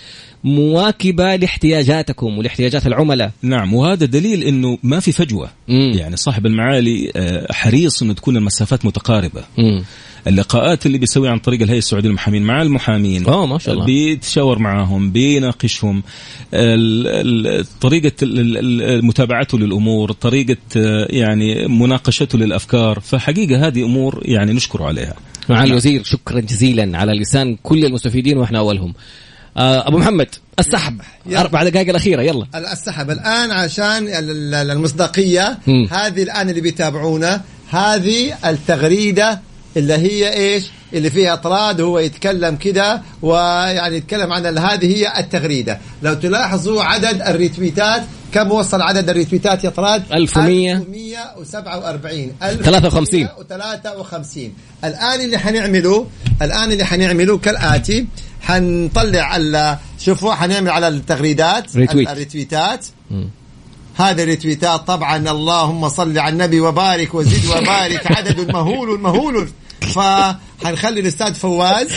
[SPEAKER 1] مواكبة لاحتياجاتكم ولاحتياجات العملاء.
[SPEAKER 4] نعم وهذا دليل إنه ما في فجوة.
[SPEAKER 1] مم.
[SPEAKER 4] يعني صاحب المعالي آه، حريص إنه تكون المسافات متقاربة.
[SPEAKER 1] مم.
[SPEAKER 4] اللقاءات اللي بيسويها عن طريق الهيئة السعودية للمحامين مع المحامين.
[SPEAKER 1] أوه، ما شاء الله.
[SPEAKER 4] بيتشاور معاهم بيناقشهم. طريقة متابعته للأمور طريقة آه، يعني مناقشته للأفكار. فحقيقة هذه أمور يعني نشكره عليها.
[SPEAKER 1] معالي الوزير شكرا جزيلا على لسان كل المستفيدين وإحنا أولهم. أبو محمد السحب. أربع دقائق الأخيرة يلا
[SPEAKER 2] السحب الآن عشان ال- ال-
[SPEAKER 1] المصداقية.
[SPEAKER 2] هذه الآن اللي بيتابعونا هذه التغريدة اللي هي إيش؟ اللي فيها اطراد هو يتكلم كده ويعني يتكلم عن هذه هي التغريدة، لو تلاحظوا عدد الريتويتات كم وصل عدد الريتويتات يا طراد؟
[SPEAKER 1] 1100.
[SPEAKER 2] 1147
[SPEAKER 1] 53.
[SPEAKER 2] 53 الآن اللي حنعمله الآن اللي حنعمله كالآتي حنطلع شوفوا حنعمل على التغريدات
[SPEAKER 1] ريتويت.
[SPEAKER 2] الريتويتات. هذه الريتويتات طبعا اللهم صل على النبي وبارك وزد وبارك عدد مهول مهول. فحنخلي الأستاذ فواز.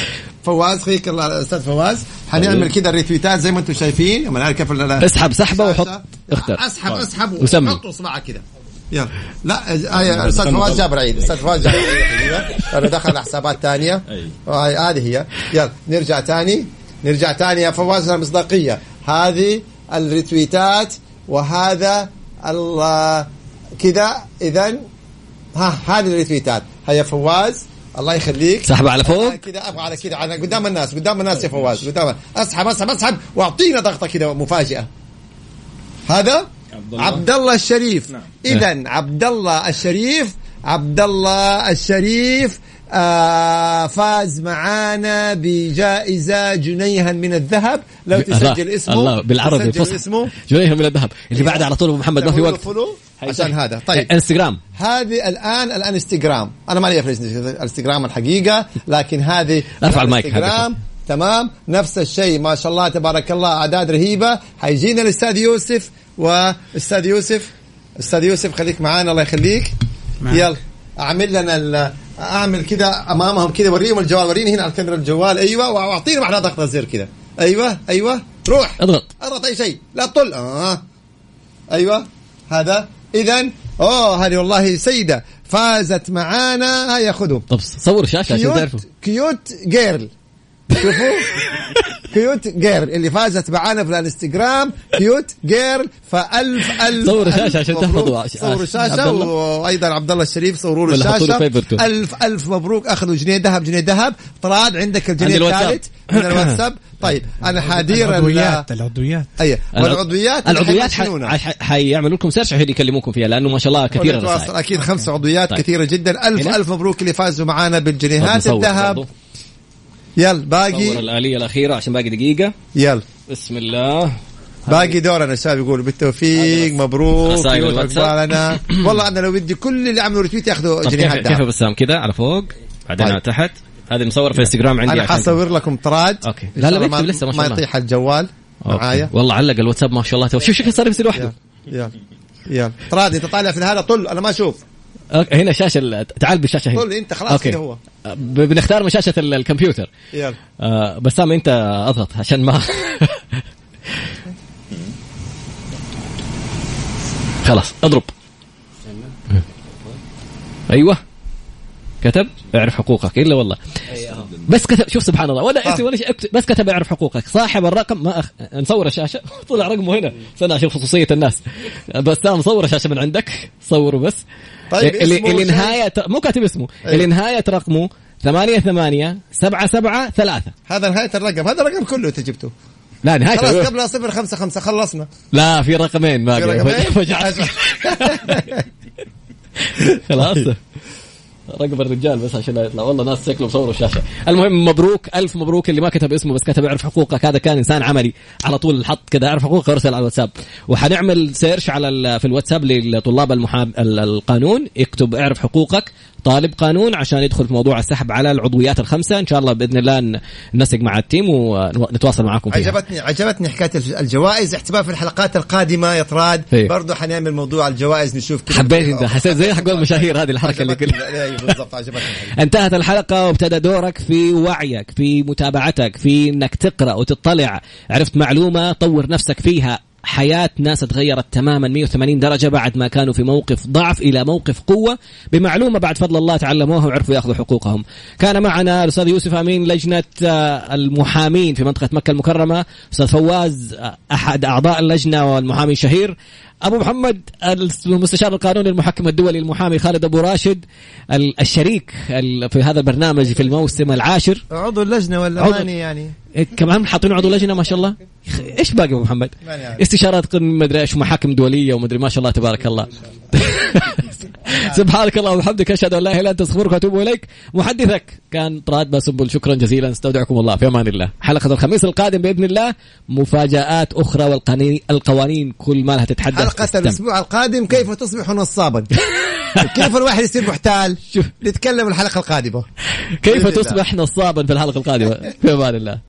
[SPEAKER 2] فواز خليك الله الاستاذ فواز. حنعمل كده الريتويتات زي ما أنتم شايفين. كيف
[SPEAKER 1] اسحب سحبه وحط. اختر.
[SPEAKER 2] أسحب أسحب
[SPEAKER 1] وسمي.
[SPEAKER 2] وحط اصبعك كده. يلا. لا آه، أستاذ فواز جاب العيد أستاذ فواز جاب العيد أنا دخل على حسابات ثانية.
[SPEAKER 4] أي.
[SPEAKER 2] هذه هي. يلا نرجع ثاني. نرجع ثاني يا فواز المصداقيه هذه الريتويتات وهذا كذا. اذا ها هذه الريتويتات. هيا فواز الله يخليك.
[SPEAKER 1] سحبه على فوق.
[SPEAKER 2] كذا أبغى على كذا. على قدام الناس قدام الناس يا فواز قدام. أسحب أسحب أسحب. وأعطينا ضغطة كذا مفاجئه هذا؟
[SPEAKER 4] عبد الله.
[SPEAKER 2] الشريف.
[SPEAKER 4] نعم.
[SPEAKER 2] اذا عبد الله الشريف عبد الله الشريف آه فاز معانا بجائزة جنيها من الذهب. لو تسجل اسمه.
[SPEAKER 1] الله بالعربي
[SPEAKER 2] تسجل اسمه.
[SPEAKER 1] جنيه من الذهب. اللي بعد على طول أبو محمد ما في وقت.
[SPEAKER 2] عشان هذا. طيب.
[SPEAKER 1] انستغرام.
[SPEAKER 2] هذه الآن الانستغرام. أنا ما لي في الانستغرام الحقيقة لكن هذه
[SPEAKER 1] ارفع المايك
[SPEAKER 2] تمام؟ نفس الشيء ما شاء الله تبارك الله أعداد رهيبة. حيجينا الاستاذ يوسف واستاذ يوسف. أستاذ يوسف خليك معانا الله يخليك.
[SPEAKER 3] معك.
[SPEAKER 2] يلا أعمل لنا أعمل كذا أمامهم كذا وريهم الجوال وريني هنا على الكاميرا الجوال. أيوه وأعطيني واحدة ضغطه زر كذا. أيوه أيوه. روح.
[SPEAKER 1] اضغط.
[SPEAKER 2] اضغط أي شيء. لا تطل. آه. أيوه. هذا. اذا أوه هذه والله سيدة. فازت معانا. هيا خذوا
[SPEAKER 1] طب صور شاشة عشان تعرفوا
[SPEAKER 2] cute cute girl. شوفوا cute girl اللي فازت معانا في الانستغرام cute girl فألف ألف
[SPEAKER 1] صوروا
[SPEAKER 2] ألف
[SPEAKER 1] شاشة عشان
[SPEAKER 2] مبروك.
[SPEAKER 1] تحفظوا
[SPEAKER 2] صوروا
[SPEAKER 1] عبد
[SPEAKER 2] الشاشه
[SPEAKER 1] الله.
[SPEAKER 2] وأيضا عبد الله الشريف صوروا له
[SPEAKER 1] ولا حطوا له
[SPEAKER 2] الشاشه. ألف ألف مبروك أخذوا جنيه ذهب جنيه ذهب طراد عندك الجنيه. الثالث من الواتساب طيب أنا حادير ال-
[SPEAKER 3] العضويات العضويات
[SPEAKER 2] أي والعضويات
[SPEAKER 1] العضويات حيعملوا لكم search عشان يكلموكم فيها لأنه ما شاء الله كثيرة
[SPEAKER 2] أكيد خمس عضويات
[SPEAKER 1] طيب.
[SPEAKER 2] كثيرة جدا
[SPEAKER 1] ألف؟
[SPEAKER 2] ألف مبروك اللي فازوا معانا بالجنيهات الذهب. يلا باقي.
[SPEAKER 1] الآلية الأخيرة عشان باقي دقيقة.
[SPEAKER 2] يلا.
[SPEAKER 1] بسم الله.
[SPEAKER 2] باقي دورنا الشباب يقولوا بالتوفيق مبروك. عقبالنا والله أنا لو بدي كل اللي عملوا retweet ياخذوا
[SPEAKER 1] كيف
[SPEAKER 2] جنيهات
[SPEAKER 1] كيف
[SPEAKER 2] ذهب
[SPEAKER 1] بسام كذا على فوق بعدين
[SPEAKER 2] طيب.
[SPEAKER 1] على تحت. هذه مصورة في انستغرام عندي أنا
[SPEAKER 2] حصور لكم طراد.
[SPEAKER 1] okay.
[SPEAKER 2] إن
[SPEAKER 1] لا، لا، بيكتب لسه ما شاء
[SPEAKER 2] ما
[SPEAKER 1] الله.
[SPEAKER 2] يطيح الجوال. معايا.
[SPEAKER 1] والله علق الواتساب ما شاء الله. شوف شوف صار يصير لوحده
[SPEAKER 2] يلا يلا. يلا طراد أنت طالع في هذا طل أنا ما أشوف.
[SPEAKER 1] أوكي. هنا شاشة ال- تعال بالشاشة هنا.
[SPEAKER 2] طل أنت خلاص
[SPEAKER 1] okay.
[SPEAKER 2] كده هو.
[SPEAKER 1] بنختار من شاشة ال- الكمبيوتر.
[SPEAKER 2] يلا.
[SPEAKER 1] آه بسام أنت أضغط عشان ما خلاص أضرب. أيوه. كتب اعرف حقوقك. إلا والله. بس كتب شوف سبحان الله. ولا اسم ولا شيء بس كتب اعرف حقوقك. صاحب الرقم ما أخ... نصور الشاشة. طلع رقمه هنا. استنى أشوف خصوصية الناس. بس مصور الشاشة من عندك. صوروا بس.
[SPEAKER 2] طيب
[SPEAKER 1] اللي,
[SPEAKER 2] اسمه
[SPEAKER 1] اللي
[SPEAKER 2] شيء؟
[SPEAKER 1] نهاية مو كاتب اسمه
[SPEAKER 2] أيوه.
[SPEAKER 1] اللي نهاية رقمه ثمانية ثمانية سبعة سبعة ثلاثة
[SPEAKER 2] هذا نهاية الرقم هذا الرقم كله انت جبته
[SPEAKER 1] لا نهاية
[SPEAKER 2] خلاص. قبل صفر خمسة خمسة خلصنا
[SPEAKER 1] لا في رقمين باقي
[SPEAKER 2] في رقمين؟
[SPEAKER 1] فجعت. خلاص رقم الرجال بس عشان لا يطلع والله ناس شكله مصوروا الشاشه المهم مبروك ألف مبروك اللي ما كتب اسمه بس كتب اعرف حقوقك هذا كان إنسان عملي. على طول حط كذا اعرف حقوقك وارسل على الواتساب. وحنعمل سيرش على ال- في الواتساب لطلاب المحام ال- القانون. يكتب اعرف حقوقك طالب قانون عشان يدخل في موضوع السحب على العضويات الخمسة. إن شاء الله بإذن الله ننسق مع التيم ونتواصل معاكم فيها.
[SPEAKER 2] عجبتني عجبتني حكاية الجوائز. احتمال في الحلقات القادمة يا طراد.
[SPEAKER 1] إيه.
[SPEAKER 2] برضه حنعمل موضوع الجوائز نشوف كده
[SPEAKER 1] حبيت إنت. حسيت زي حق المشاهير هذه الحركة اللي. كلها.
[SPEAKER 2] أيوه. بالضبط عجبتني
[SPEAKER 1] انتهت الحلقة وابتدى دورك في وعيك في متابعتك في انك تقرأ وتطلع. عرفت معلومة طور نفسك فيها. حياة ناس تغيرت تماما 180 درجة بعد ما كانوا في موقف ضعف إلى موقف قوة. بمعلومة بعد فضل الله تعلموها وعرفوا يأخذوا حقوقهم. كان معنا الأستاذ يوسف أمين لجنة آه، المحامين في منطقة مكة المكرمة. أستاذ فواز آه، أحد أعضاء اللجنة والمحامي الشهير. أبو محمد المستشار القانوني المحكم الدولي المحامي خالد أبو راشد ال- الشريك ال- في هذا البرنامج في الموسم العاشر.
[SPEAKER 2] عضو اللجنة ولا
[SPEAKER 1] عضو.
[SPEAKER 2] ماني يعني.
[SPEAKER 1] إيه، كمان حاطين عضو لجنة ما شاء الله. إيش باقي أبو محمد. استشارات قانون مدري إيش محاكم دولية ومدري ما شاء الله تبارك الله. سبحانك اللهم وبحمدك أشهد أن لا إله إلا أنت أستغفرك وأتوب إليك. محدثك كان طراد باسنبل شكرا جزيلا استودعكم الله في أمان الله. حلقة الخميس القادم بإذن الله مفاجآت أخرى والقوانين القوانين كل ما لها تتحدث.
[SPEAKER 2] حلقه
[SPEAKER 1] تستمع.
[SPEAKER 2] الأسبوع القادم كيف تصبح نصابا كيف الواحد يصير محتال. نتكلم الحلقة القادمة
[SPEAKER 1] كيف. تصبح نصابا في الحلقة القادمة في أمان الله